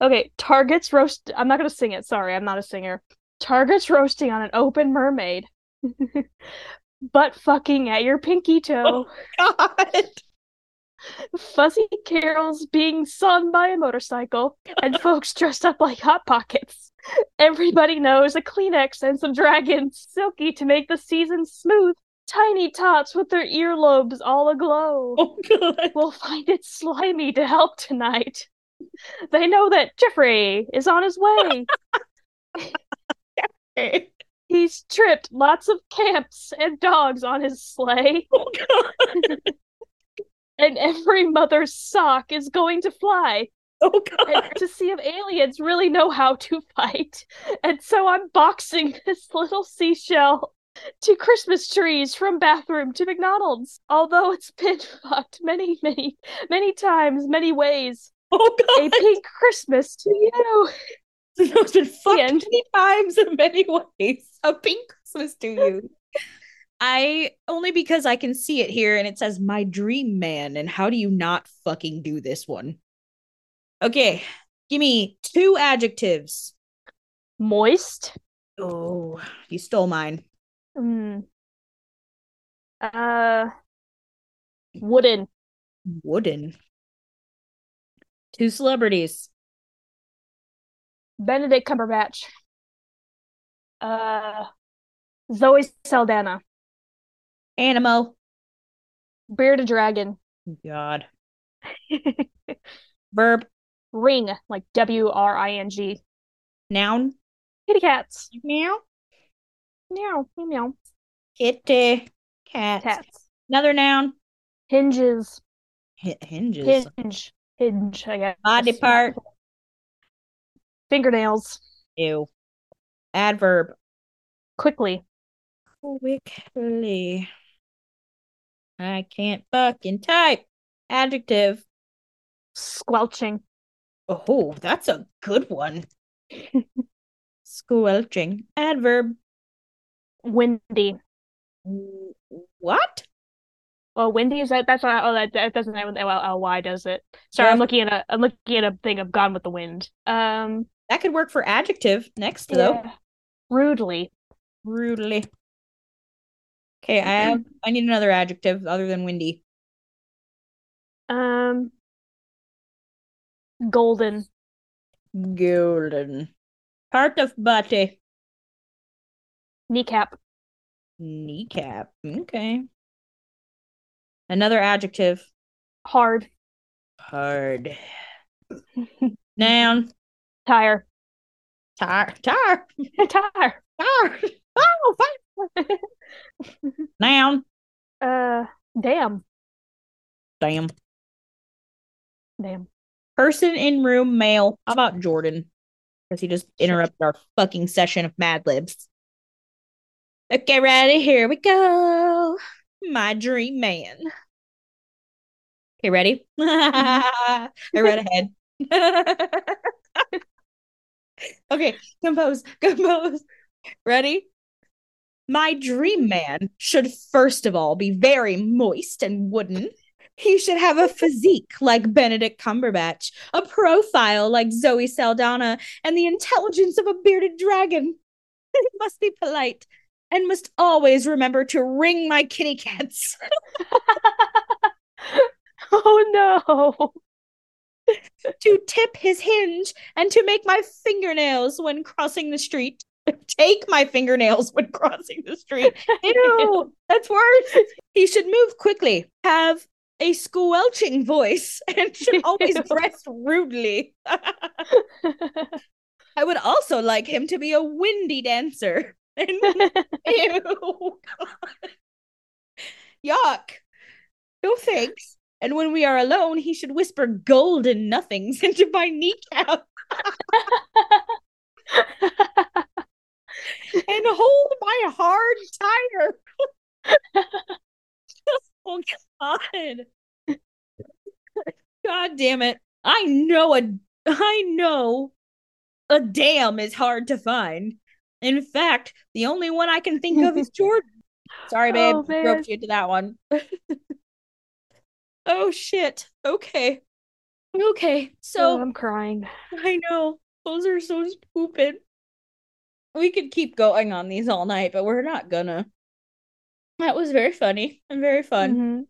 Okay. Targets roast. I'm not gonna sing it. Sorry, I'm not a singer. Targets roasting on an open mermaid. *laughs* Butt fucking at your pinky toe. Oh, God. Fuzzy carols being sung by a motorcycle, and *laughs* folks dressed up like hot pockets. Everybody knows a Kleenex and some dragons, silky to make the season smooth. Tiny tots with their earlobes all aglow. *laughs* Oh, God. will find it slimy to help tonight. They know that Jeffrey is on his way. *laughs* He's tripped lots of camps and dogs on his sleigh, *laughs* Oh, God. and every mother's sock is going to fly Oh, God. to see if aliens really know how to fight. And so I'm boxing this little seashell to Christmas trees from bathroom to McDonald's. Although it's been *laughs* fucked many, many, many times, many ways. Oh, A pink Christmas to you. *laughs* It's been fucked end. many times in many ways. A pink Christmas to you. I only because I can see it here and it says my dream man. And how do you not fucking do this one? Okay, give me two adjectives. Moist. Oh, you stole mine. Mm. Uh, wooden. Wooden. Two celebrities. Benedict Cumberbatch. Uh, Zoe Saldana. Animal. Bearded Dragon. God. *laughs* Verb. Ring, like W R I N G. Noun. Kitty cats. Meow. Meow, meow, meow. Kitty. Cat. Cats. Another noun. Hinges. H- hinges. Hinge. Hinge, I guess. Body part. Fingernails. Ew. Adverb. Quickly. Quickly. I can't fucking type. Adjective. Squelching. Oh, that's a good one. *laughs* Squelching. Adverb. Windy. What? Well, windy is that? That's not. Oh, that, that doesn't. Well, oh, why does it? Sorry, I'm looking at a. I'm looking at a thing of Gone with the Wind. Um. That could work for adjective next, though. Rudely. Rudely. Okay, I have. I need another adjective other than windy. Um. Golden. Golden. Part of body. Kneecap. Kneecap. Okay. Another adjective. Hard. Hard. *laughs* Noun. Tire. Tire. Tire. *laughs* Tire. Tire. Oh, fire. *laughs* Noun. Uh. Damn. Damn. Damn. Person in room male. How about Jordan? Because he just interrupted our fucking session of Mad Libs. Okay, ready? Here we go. My dream man. Okay, ready? *laughs* I read ahead. *laughs* okay, compose, compose. Ready? My dream man should first of all be very moist and wooden. He should have a physique like Benedict Cumberbatch, a profile like Zoe Saldana, and the intelligence of a bearded dragon. *laughs* He must be polite and must always remember to ring my kitty cats. *laughs* oh no. to tip his hinge and to make my fingernails when crossing the street. *laughs* Take my fingernails when crossing the street. Ew, that's worse. He should move quickly, have a squelching voice *laughs* and should always dress rudely. I would also like him to be a windy dancer. *laughs* Ew. Yuck. No thanks. And when we are alone, he should whisper golden nothings *laughs* into my kneecap and hold my hard tire. *laughs* oh God. God damn it. I know a I know a dam is hard to find. In fact, the only one I can think of is *laughs* Jordan. Sorry, babe. Oh. Roped you to that one. *laughs* oh shit. Okay. Okay. oh, So I'm crying. I know. Those are so stupid. We could keep going on these all night, but we're not gonna. That was very funny and very fun. Mhm.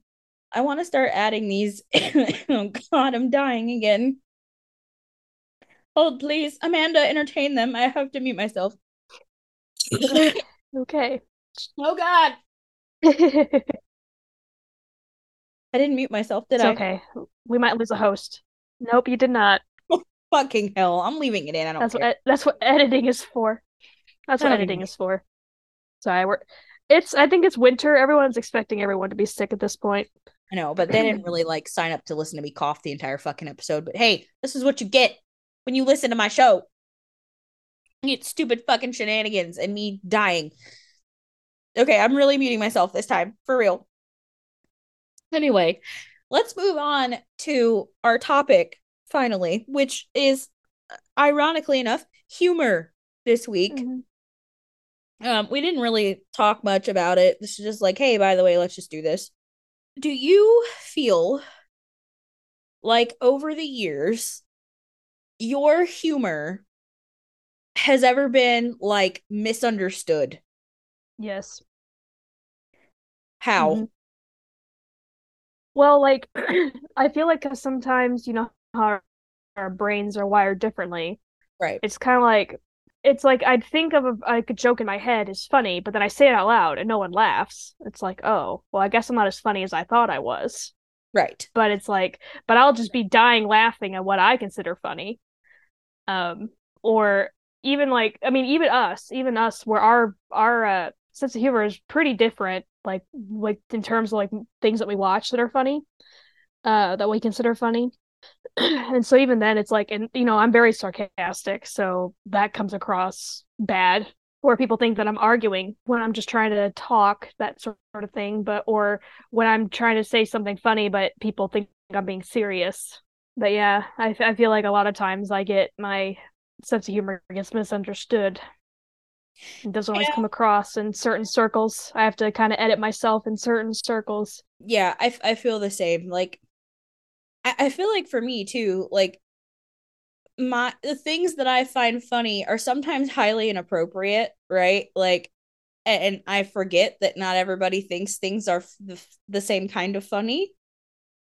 I want to start adding these. *laughs* oh god, I'm dying again. Hold, please. Amanda, entertain them. I have to mute myself. Okay. Oh god. *laughs* I didn't mute myself, did I? okay. We might lose a host. Nope, you did not. *laughs* Fucking hell. I'm leaving it in. I don't That's care. what that's what editing is for. That's what editing is for. Sorry, we're it's I think it's winter. Everyone's expecting everyone to be sick at this point. I know, but they didn't really like sign up to listen to me cough the entire fucking episode. But hey, this is what you get when you listen to my show. *laughs* Stupid fucking shenanigans and me dying. Okay, I'm really muting myself this time. For real. Anyway, let's move on to our topic finally, which is ironically enough, humor this week. Mhm. Um, we didn't really talk much about it. This is just like, hey, by the way, let's just do this. Do you feel like over the years, your humor has ever been like misunderstood? Yes. How? Mhm. Well, like *clears throat* I feel like sometimes you know how our, our brains are wired differently. Right. It's kind of like it's like I'd think of a, like a joke in my head is funny, but then I say it out loud and no one laughs. It's like, oh, well, I guess I'm not as funny as I thought I was. Right. But it's like, but I'll just be dying laughing at what I consider funny. Um, or even like, I mean, even us, even us, where our our uh, sense of humor is pretty different. Like, like in terms of like things that we watch that are funny, uh, that we consider funny. *clears throat* and so even then it's like and you know i'm very sarcastic so that comes across bad where people think that i'm arguing when i'm just trying to talk that sort of thing but or when i'm trying to say something funny but people think i'm being serious but yeah i, I feel like a lot of times i get my sense of humor gets misunderstood it doesn't always Yeah. come across in certain circles i have to kind of edit myself in certain circles Yeah, I, f- I feel the same. Like, I, I feel like for me too, like, my the things that I find funny are sometimes highly inappropriate, right? Like, a- and, I forget that not everybody thinks things are f- the, the same kind of funny.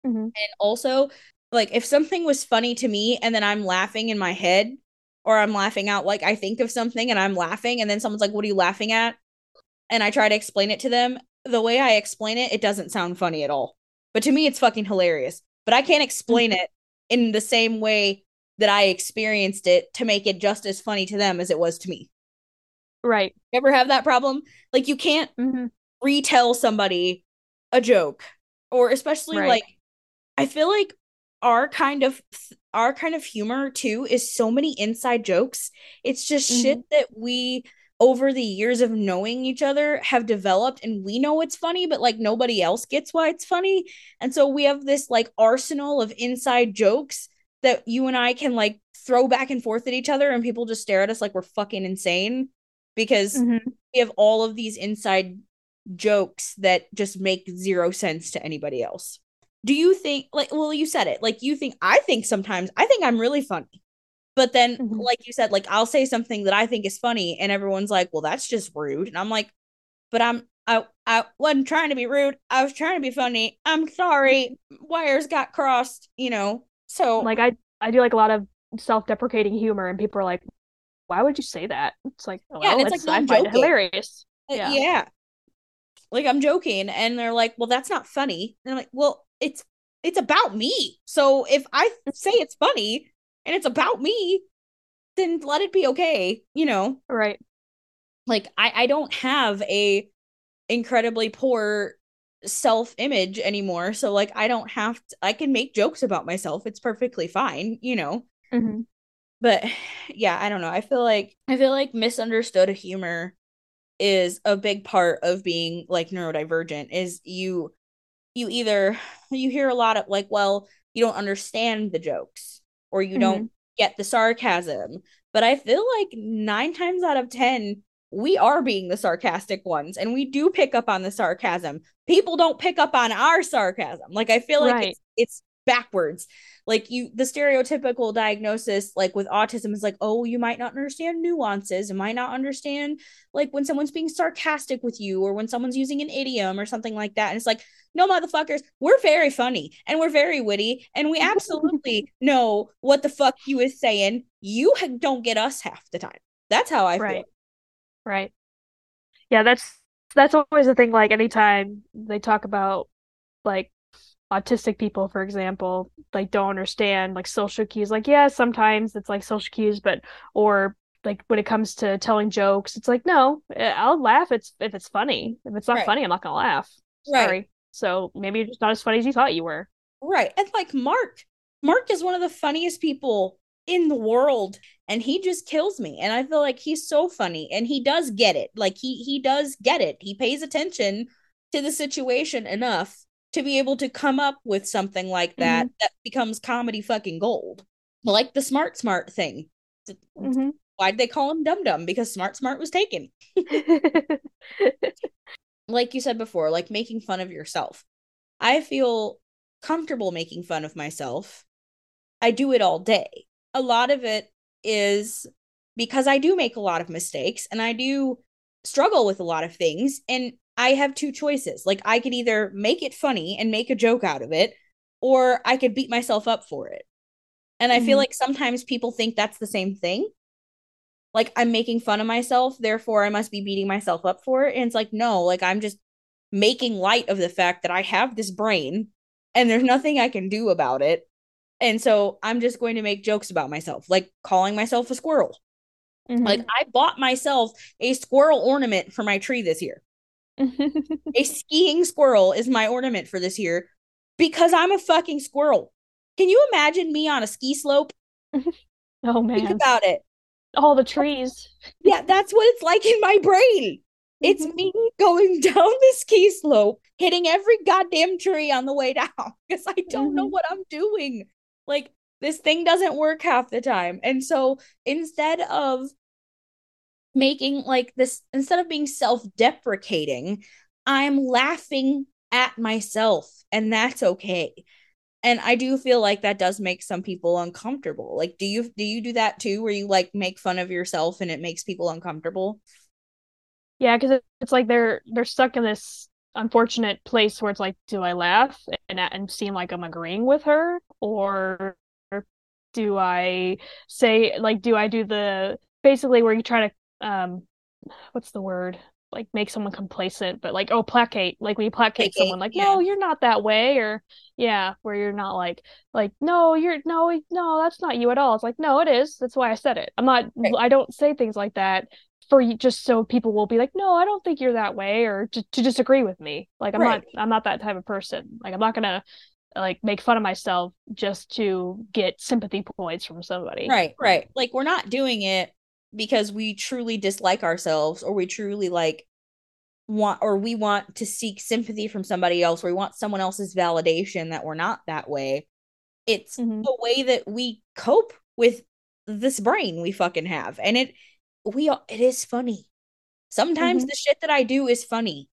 Mhm. And also, like, if something was funny to me and then I'm laughing in my head, or I'm laughing out, like, I think of something and I'm laughing, and then someone's like, What are you laughing at? And I try to explain it to them. The way I explain it, it doesn't sound funny at all. But to me, it's fucking hilarious. But I can't explain it in the same way that I experienced it to make it just as funny to them as it was to me. right You ever have that problem? Like, you can't hmm retell somebody a joke or especially Right. like i feel like our kind of our kind of humor too is so many inside jokes. It's just shit that we over the years of knowing each other have developed and we know it's funny but like nobody else gets why it's funny. And so we have this like arsenal of inside jokes that you and i can like throw back and forth at each other and people just stare at us like we're fucking insane because hmm we have all of these inside jokes that just make zero sense to anybody else. Do you think like well you said it like you think I think sometimes I think I'm really funny. But then Mhm. like you said like I'll say something that I think is funny and everyone's like, "Well, that's just rude." And I'm like, "But I'm I I wasn't trying to be rude. I was trying to be funny. I'm sorry. Wires got crossed, you know." So like I I do like a lot of self-deprecating humor, and people are like, "Why would you say that?" It's like, well, Yeah, it's it's, like, no, I I'm find joking. hilarious. Uh, Yeah. yeah. Like I'm joking and they're like, "Well, that's not funny." And I'm like, "Well, it's it's about me. So if I say it's funny and it's about me, then let it be okay, you know. Right. Like I I don't have a incredibly poor self image anymore. So like I don't have to I can make jokes about myself. It's perfectly fine, you know. Mm-hmm. But *sighs* yeah, I don't know. I feel like I feel like misunderstood humor is a big part of being like neurodivergent is you you either you hear a lot of like well you don't understand the jokes or you mm-hmm. don't get the sarcasm but i feel like 9 times out of 10 we are being the sarcastic ones and we do pick up on the sarcasm people don't pick up on our sarcasm like i feel like right. it's, it's backwards like you the stereotypical diagnosis like with autism is like oh you might not understand nuances and might not understand like when someone's being sarcastic with you or when someone's using an idiom or something like that and it's like no motherfuckers we're very funny and we're very witty and we *laughs* absolutely know what the fuck you is saying. You don't get us half the time. That's how i right. feel. Right. Yeah that's that's always the thing like anytime they talk about like autistic people for example like don't understand like social cues like yeah sometimes it's like social cues but or like when it comes to telling jokes it's like no eh, i'll laugh it's if it's funny. If it's not right. funny i'm not gonna laugh. Right. sorry so maybe you're just not as funny as you thought you were right and like mark mark is one of the funniest people in the world and he just kills me and i feel like he's so funny and he does get it like he he does get it he pays attention to the situation enough to be able to come up with something like that mm-hmm. that becomes comedy fucking gold. Like the smart smart thing. Mm-hmm. Why'd they call him Dum Dum? Because Smart Smart was taken. *laughs* like you said before, like making fun of yourself. I feel comfortable making fun of myself. I do it all day. A lot of it is because I do make a lot of mistakes and I do struggle with a lot of things. And I have two choices. Like I could either make it funny and make a joke out of it, or I could beat myself up for it. And mm-hmm. I feel mm-hmm. like sometimes people think that's the same thing. Like I'm making fun of myself, therefore I must be beating myself up for it. And it's like, no, like I'm just making light of the fact that I have this brain and there's nothing I can do about it. And so I'm just going to make jokes about myself, like calling myself a squirrel. Mm-hmm. Like I bought myself a squirrel ornament for my tree this year. *laughs* a skiing squirrel is my ornament for this year because I'm a fucking squirrel. Can you imagine me on a ski slope? *laughs* oh man. Think about it. All the trees. yeah, that's what it's like in my brain. It's mm-hmm. me going *laughs* down the ski slope, hitting every goddamn tree on the way down because I don't mm-hmm. know what I'm doing. Like, this thing doesn't work half the time. And so instead of making like this instead of being self-deprecating i'm laughing at myself and that's okay and i do feel like that does make some people uncomfortable. Like do you do you do that too where you like make fun of yourself and it makes people uncomfortable? Yeah because it's like they're they're stuck in this unfortunate place where it's like do i laugh and and seem like i'm agreeing with her? Or do i say like do i do the basically where you try to um what's the word like make someone complacent but like oh placate like we placate, placate someone like yeah. no you're not that way or yeah where you're not like like no you're no no that's not you at all. It's like no it is. That's why i said it. I'm not right. i don't say things like that for you just so people will be like no i don't think you're that way or to, to disagree with me. Like i'm right. not i'm not that type of person. Like i'm not gonna like make fun of myself just to get sympathy points from somebody. Right right. Like we're not doing it because we truly dislike ourselves or we truly like want or we want to seek sympathy from somebody else or we want someone else's validation that we're not that way it's mm-hmm. the way that we cope with this brain we fucking have and it we all, it is funny. Sometimes mm-hmm. the shit that i do is funny.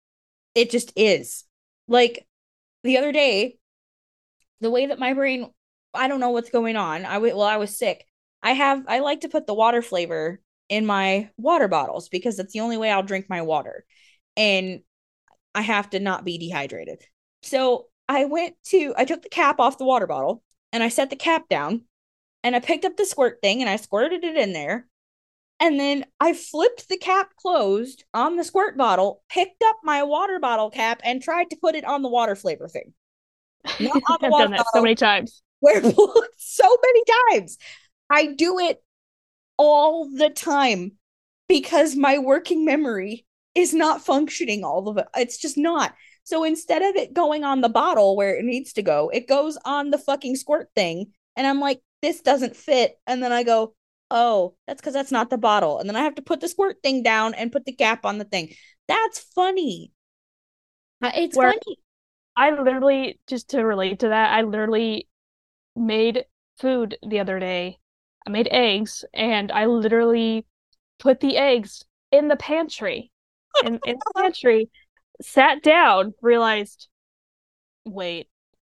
It just is. Like the other day the way that my brain i don't know what's going on. I well i was sick. I have i like to put the water flavor in my water bottles because that's the only way I'll drink my water. And I have to not be dehydrated. So I went to, I took the cap off the water bottle and I set the cap down and I picked up the squirt thing and I squirted it in there. And then I flipped the cap closed on the squirt bottle, picked up my water bottle cap, and tried to put it on the water flavor thing. Not on the *laughs* I've water done that so many times. Where *laughs* so many times. I do it all the time because my working memory is not functioning all of it. It's just not. So instead of it going on the bottle where it needs to go, it goes on the fucking squirt thing. And I'm like, this doesn't fit. And then I go, oh, that's because that's not the bottle. And then I have to put the squirt thing down and put the cap on the thing. That's funny. Uh, It's Where- funny. I literally, just to relate to that, I literally made food the other day. I made eggs and I literally put the eggs in the pantry. In, in the pantry, sat down, realized, wait,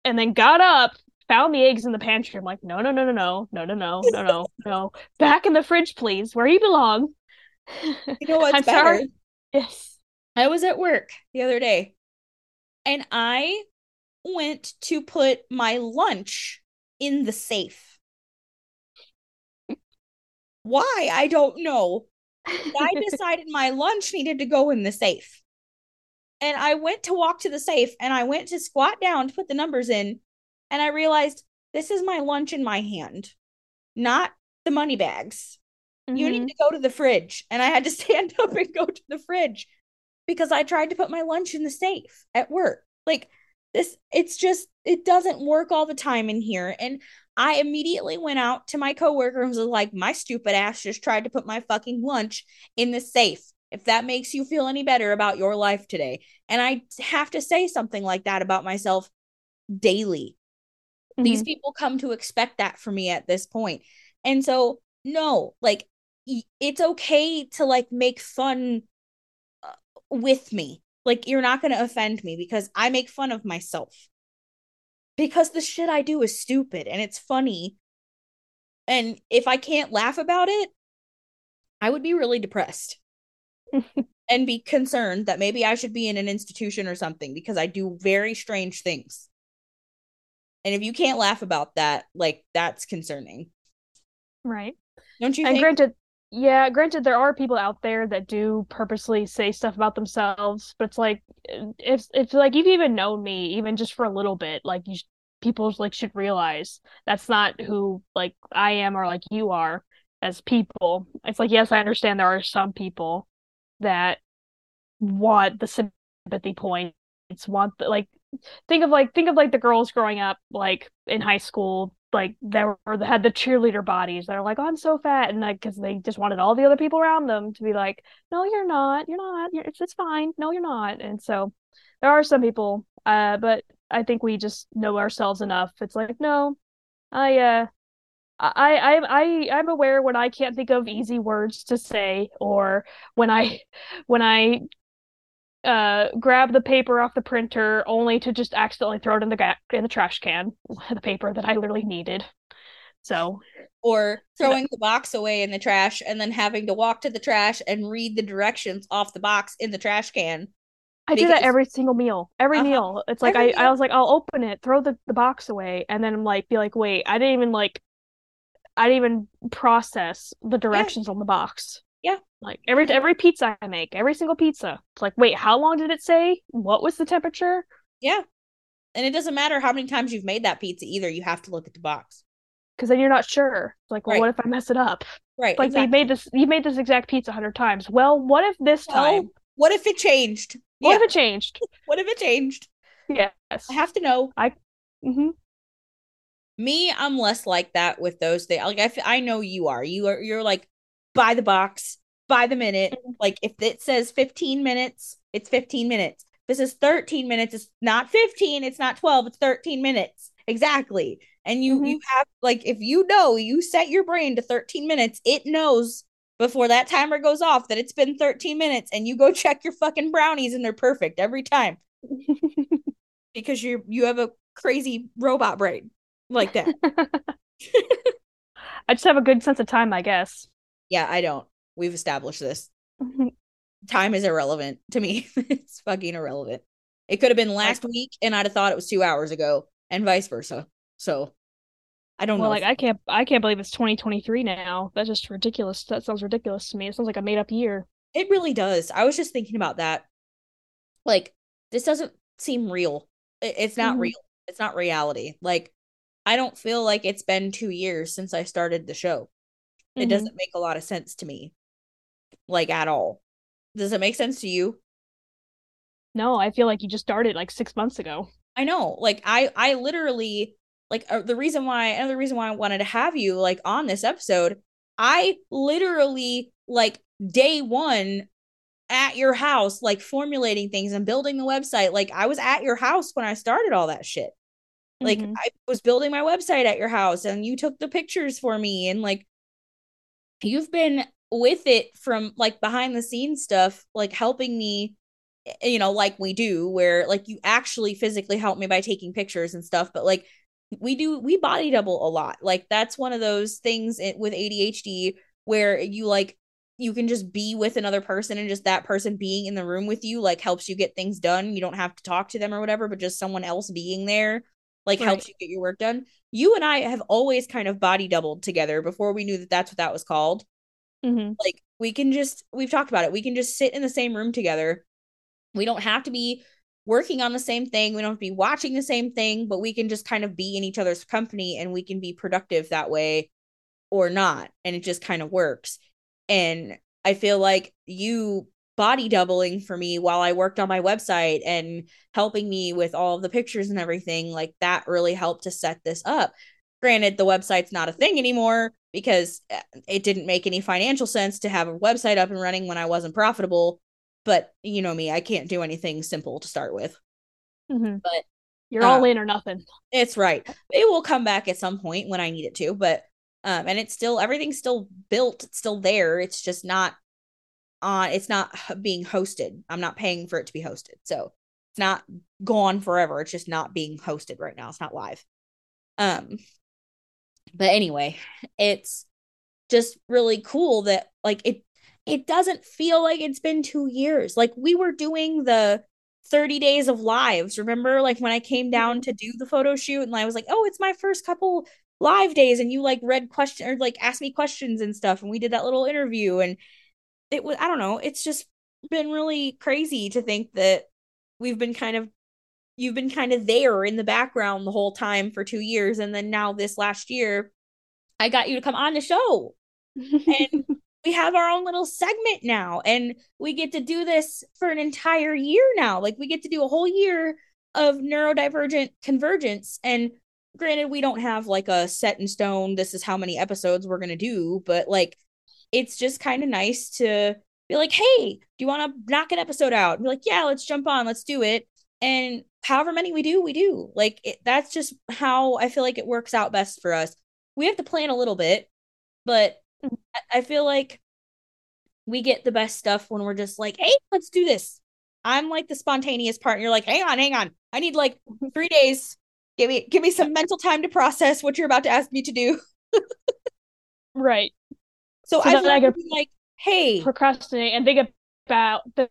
and then got up, found the eggs in the pantry. I'm like, no, no, no, no, no, no, no, no, no, no, no. Back in the fridge, please, where you belong. You know what's I'm better? sorry. Yes. I was at work the other day and I went to put my lunch in the safe. Why? I don't know. I *laughs* decided my lunch needed to go in the safe. And I went to walk to the safe and I went to squat down to put the numbers in. And I realized this is my lunch in my hand, not the money bags. You Mhm. need to go to the fridge. And I had to *laughs* stand up and go to the fridge because I tried to put my lunch in the safe at work. Like this, it's just, it doesn't work all the time in here. And I immediately went out to my coworker and was like, my stupid ass just tried to put my fucking lunch in the safe. If that makes you feel any better about your life today. And I have to say something like that about myself daily these Mhm. people come to expect that from me at this point and so no like it's okay to like make fun uh, with me like you're not going to offend me because i make fun of myself because the shit i do is stupid and it's funny and if i can't laugh about it i would be really depressed *laughs* and be concerned that maybe i should be in an institution or something because i do very strange things and if you can't laugh about that, like that's concerning. Right. Don't you And think? granted, yeah, granted, there are people out there that do purposely say stuff about themselves, but it's like, uh, if it's like you've even known me, even just for a little bit, like you, sh- people like should realize that's not who like I am or like you are as people. It's like, yes, I understand there are some people that want the sympathy points, want the, like think of like think of like the girls growing up like in high school like that were had the cheerleader bodies. That are like oh, I'm so fat and like because they just wanted all the other people around them to be like no you're not. You're not. You're, it's, it's fine. No you're not. And so there are some people uh but I think we just know ourselves enough. It's like no I uh I I I I'm aware when I can't think of easy words to say or when I *laughs* when I uh grab the paper off the printer only to just accidentally throw it in the ga- in the trash can *laughs* the paper that I literally needed. So or throwing the box away in the trash and then having to walk to the trash and read the directions off the box in the trash can. I do that every single meal every Uh-huh. meal. It's like Every I I was like I'll open it throw the the box away and then I'm like be like wait I didn't even like I didn't even process the directions on the box Yeah. like every every pizza I make every single pizza it's like wait how long did it say what was the temperature Yeah. And it doesn't matter how many times you've made that pizza either, you have to look at the box. because then you're not sure. It's like, well, Right. what if I mess it up? Right. Like they exactly. made this, you made this exact pizza a hundred times. Well, what if this Well, time? What if it changed? What yeah. if it changed? *laughs* What if it changed? Yes. I have to know. hmm Me, I'm less like that with those things. Like I, f- I know you are. You are. You're like by the box, by the minute. Mhm. Like if it says 15 minutes, it's 15 minutes. This is 13 minutes, it's not 15. It's not 12. It's 13 minutes exactly. And you Mhm. you have like if you know you set your brain to 13 minutes, it knows before that timer goes off that it's been 13 minutes, and you go *laughs* check your fucking brownies and they're perfect every time *laughs* because you you have a crazy robot brain like that. *laughs* I just have a good sense of time, I guess. Yeah, I don't. We've established this. Time is irrelevant to me. *laughs* it's fucking irrelevant. It could have been last week and I'd have thought it was two hours ago, and vice versa. So I don't well, know. like I can't, I can't believe it's 2023 now. That's just ridiculous. That sounds ridiculous to me. It sounds like a made up year. it really does. I was just thinking about that. Like, this doesn't seem real. It's not Mhm. real. It's not reality. Like I don't feel like it's been 2 years since I started the show. It Mhm. doesn't make a lot of sense to me. Like at all. Does it make sense to you? No, I feel like you just started like six months ago. I know. Like I I literally like uh, the reason why another reason why I wanted to have you like on this episode, I literally like day 1 at your house like formulating things and building the website. Like I was at your house when I started all that shit. Like Mhm. I was building my website at your house and you took the pictures for me and like you've been with it from like behind the scenes stuff, like helping me eh, you know, like we do, where like you actually physically help me by taking pictures and stuff, but like we do we body double a lot. Like that's one of those things with ADHD where you like you can just be with another person and just that person being in the room with you like helps you get things done. You don't have to talk to them or whatever, but just someone else being there like helps Right. you get your work done. You and I have always kind of body doubled together before we knew that that's what that was called Mhm. like we can just we've talked about it we can just sit in the same room together we don't have to be working on the same thing we don't have to be watching the same thing but we can just kind of be in each other's company and we can be productive that way or not and it just kind of works and i feel like you body doubling for me while i worked on my website and helping me with all of the pictures and everything like that really helped to set this up granted the website's not a thing anymore because uh, it didn't make any financial sense to have a website up and running when I wasn't profitable. But you know me, I can't do anything simple to start with. Mhm. But, You're all uh, in or nothing. It's right. It will come back at some point when I need it to, but um and it's still everything's still built, it's still there. It's just not on it's not being hosted. I'm not paying for it to be hosted. So it's not gone forever. It's just not being hosted right now. It's not live. Um but anyway, it's just really cool that like it it doesn't feel like it's been 2 years. Like we were doing the 30 days of lives. Remember like when I came down to do the photo shoot and I was like, "Oh, it's my first couple live days." And you like read question or like asked me questions and stuff and we did that little interview and it was I don't know, it's just been really crazy to think that we've been kind of you've been kind of there in the background the whole time for 2 years and then now this last year I got you to come on the show. And *laughs* we have our own little segment now and we get to do this for an entire year now like we get to do a whole year of neurodivergent convergence and granted we don't have like a set in stone this is how many episodes we're going to do but like it's just kind of nice to be like hey do you want to knock an episode out and be like yeah let's jump on let's do it and however many we do we do like it, that's just how i feel like it works out best for us we have to plan a little bit but I- feel like we get the best stuff when we're just like, hey, let's do this. I'm like the spontaneous part, and you're like, hang on, hang on. I need like three days. Give me give me some mental time to process what you're about to ask me to do. *laughs* right. So, So I've then I to like, hey, Procrastinate and think about the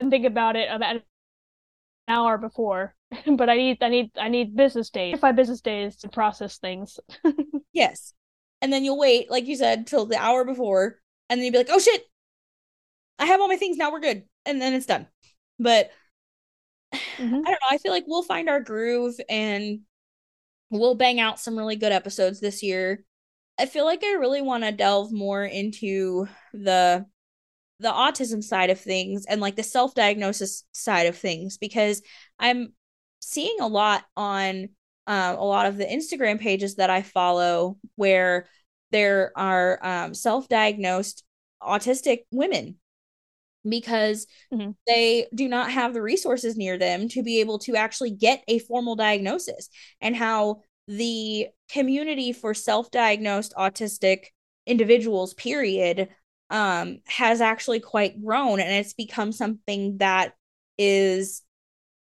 and think about it about an hour before. *laughs* but I need I need I need business days. Five business days to process things. *laughs* yes. And then you'll wait, like you said, till the hour before, and then you'll be like, oh shit, I have all my things now, we're good. And then it's done. But *sighs* Mhm. I don't know. I feel like we'll find our groove and we'll bang out some really good episodes this year. I feel like I really want to delve more into the the autism side of things and like the self-diagnosis side of things because I'm seeing a lot on um, a lot of the Instagram pages that I follow where there are um, self-diagnosed autistic women because Mhm. they do not have the resources near them to be able to actually get a formal diagnosis and how the community for self-diagnosed autistic individuals period um has actually quite grown and it's become something that is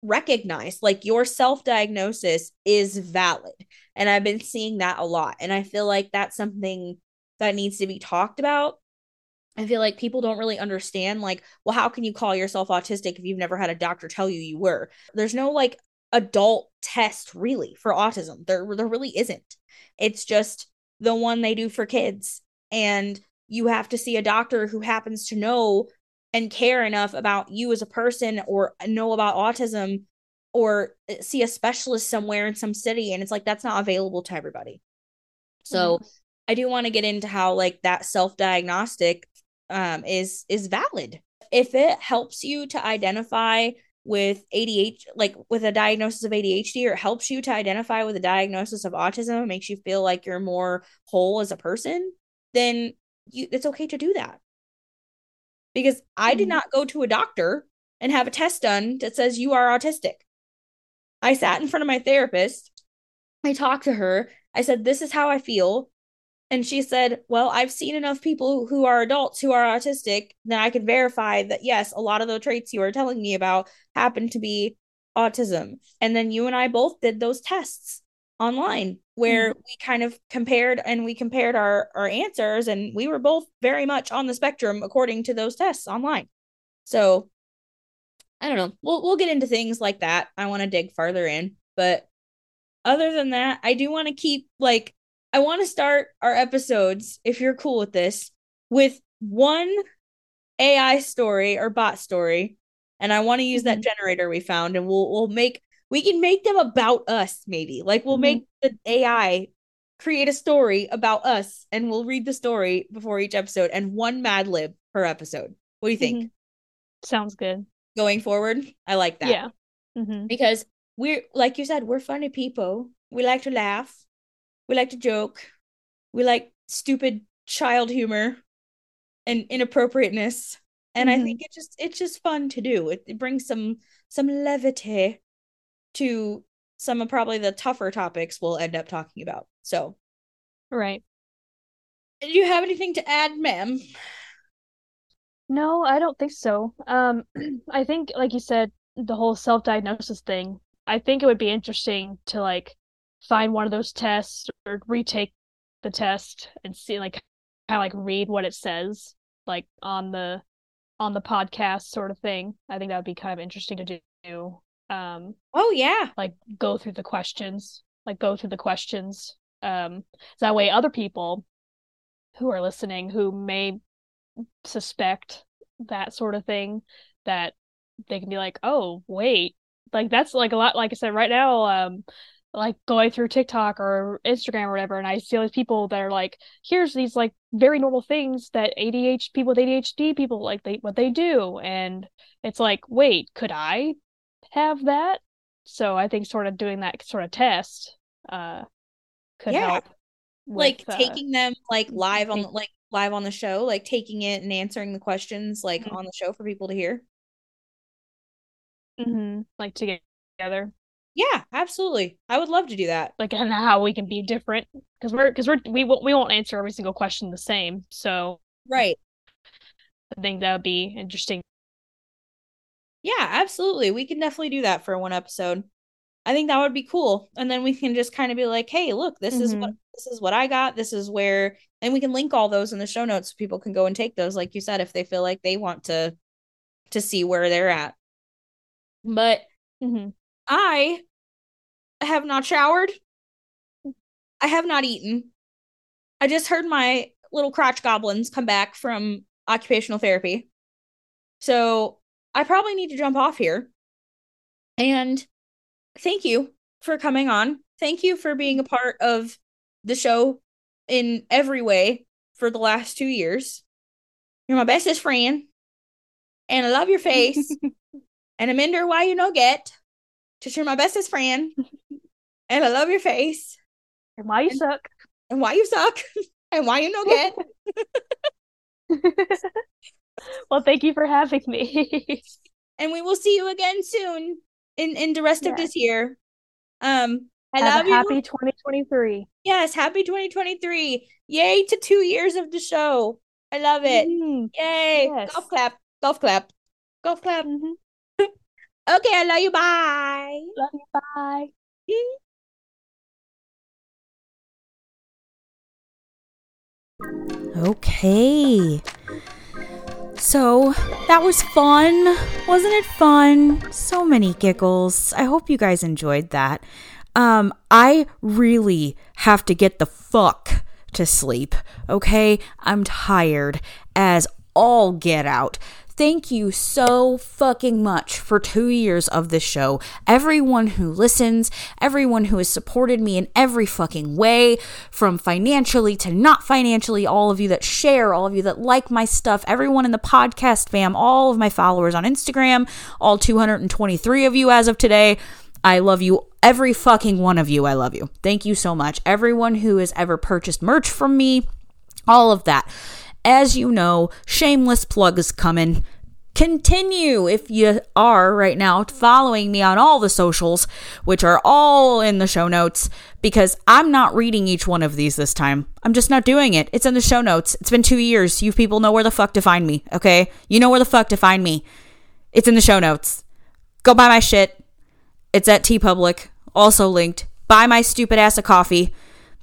recognized like your self-diagnosis is valid and i've been seeing that a lot and i feel like that's something that needs to be talked about I feel like people don't really understand, like, well, how can you call yourself autistic if you've never had a doctor tell you you were? There's no like adult test really for autism. There, there really isn't. It's just the one they do for kids. And you have to see a doctor who happens to know and care enough about you as a person or know about autism or uh, see a specialist somewhere in some city and it's like that's not available to everybody so Mhm. i do want to get into how like that self-diagnostic um is is valid if it helps you to identify with ADHD, like with a diagnosis of ADHD, or it helps you to identify with a diagnosis of autism, makes you feel like you're more whole as a person, then you it's okay to do that. Because I did Mhm. not go to a doctor and have a test done that says you are autistic. I sat in front of my therapist. I talked to her. I said, This is how I feel. And she said, Well, I've seen enough people who are adults who are autistic that I can verify that, yes, a lot of the traits you are telling me about happen to be autism. And then you and I both did those tests online where mm-hmm. we kind of compared and we compared our, our answers, and we were both very much on the spectrum according to those tests online. So I don't know. We'll we'll get into things like that. I want to dig farther in, but other than that, I do want to keep like I want to start our episodes if you're cool with this with one AI story or bot story and I want to use that Mhm. generator we found and we'll we'll make we can make them about us maybe. Like we'll Mhm. make the AI create a story about us and we'll read the story before each episode and one Mad Lib per episode. What do you think? Mhm. Sounds good. Going forward, I like that Yeah. hmm because we're like you said we're funny people we like to laugh we like to joke we like stupid child humor and inappropriateness and i Mhm. think it just it's just fun to do it, it brings some some levity to some of probably the tougher topics we'll end up talking about so Right. do you have anything to add ma'am No, I don't think so. Um, *clears throat* I think, like you said, the whole self-diagnosis thing, I think it would be interesting to like find one of those tests or retake the test and see like kind of like read what it says like on the on the podcast sort of thing. I think that would be kind of interesting to do. Um, oh yeah like go through the questions, like go through the questions. Um, so that way other people who are listening who may suspect that sort of thing that they can be like, "Oh, wait." Like that's like a lot like I said right now um like going through TikTok or Instagram or whatever and I see all these people that are like, "Here's these like very normal things that ADHD people with ADHD people like they what they do." And it's like, "Wait, could I have that?" So I think sort of doing that sort of test uh could Yeah. help like with, uh, taking them like live on like live on the show like taking it and answering the questions like Mhm. on the show for people to hear mhm, like to get together. Yeah, absolutely. I would love to do that. like and how we can be different because we're because we're we won't we won't answer every single question the same so Right. i think that would be interesting Yeah, absolutely. We can definitely do that for one episode. I think that would be cool. And then we can just kind of be like, "Hey, look, this is what this is what I got. This is where." And we can link all those in the show notes so people can go and take those like you said if they feel like they want to to see where they're at. But hmm I have not showered. I have not eaten. I just heard my little crotch goblins come back from occupational therapy. So I probably need to jump off here. And thank you for coming on. Thank you for being a part of the show in every way for the last two years. You're my bestest friend. And I love your face. *laughs* and I'm into why you no get. Just you're my bestest friend. *laughs* and I love your face. and why you And- suck And why you suck. *laughs* and why you no get. *laughs* well thank you for having me and we will see you again soon in in the rest of this year. Um I have love a happy you. 2023 Yes, happy 2023. Yay to 2 years of the show. I love it. Mhm. Yay. Yes. Golf clap. Golf clap. Golf clap. Mhm. Okay, I love you. Bye. love you bye Okay. So that was fun. Wasn't it fun? So many giggles. I hope you guys enjoyed that. Um, I really have to get the fuck to sleep. Okay? I'm tired as all get out. Thank you so fucking much for two years of this show. Everyone who listens, everyone who has supported me in every fucking way, from financially to not financially, all of you that share, all of you that like my stuff, everyone in the podcast fam, all of my followers on Instagram, all 223 of you as of today. I love you. Every fucking one of you, I love you. Thank you so much. Everyone who has ever purchased merch from me, all of that as you know, shameless plugs coming. Continue if you are right now following me on all the socials, which are all in the show notes, because I'm not reading each one of these this time. I'm just not doing it. It's in the show notes. It's been two years. You people know where the fuck to find me, okay? You know where the fuck to find me. It's in the show notes. Go buy my shit. It's at TeePublic, also linked. Buy my stupid ass a coffee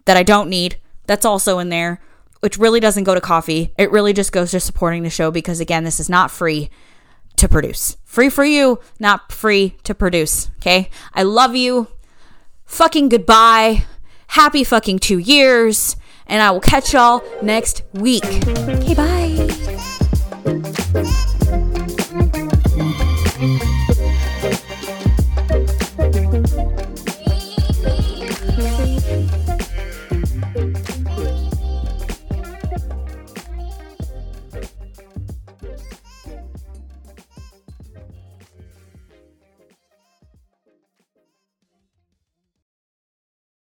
that I don't need. That's also in there which really doesn't go to coffee. It really just goes to supporting the show because, again, this is not free to produce. Free for you, not free to produce. Okay? I love you. Fucking goodbye. Happy fucking two years. And I will catch y'all next week. Okay, bye.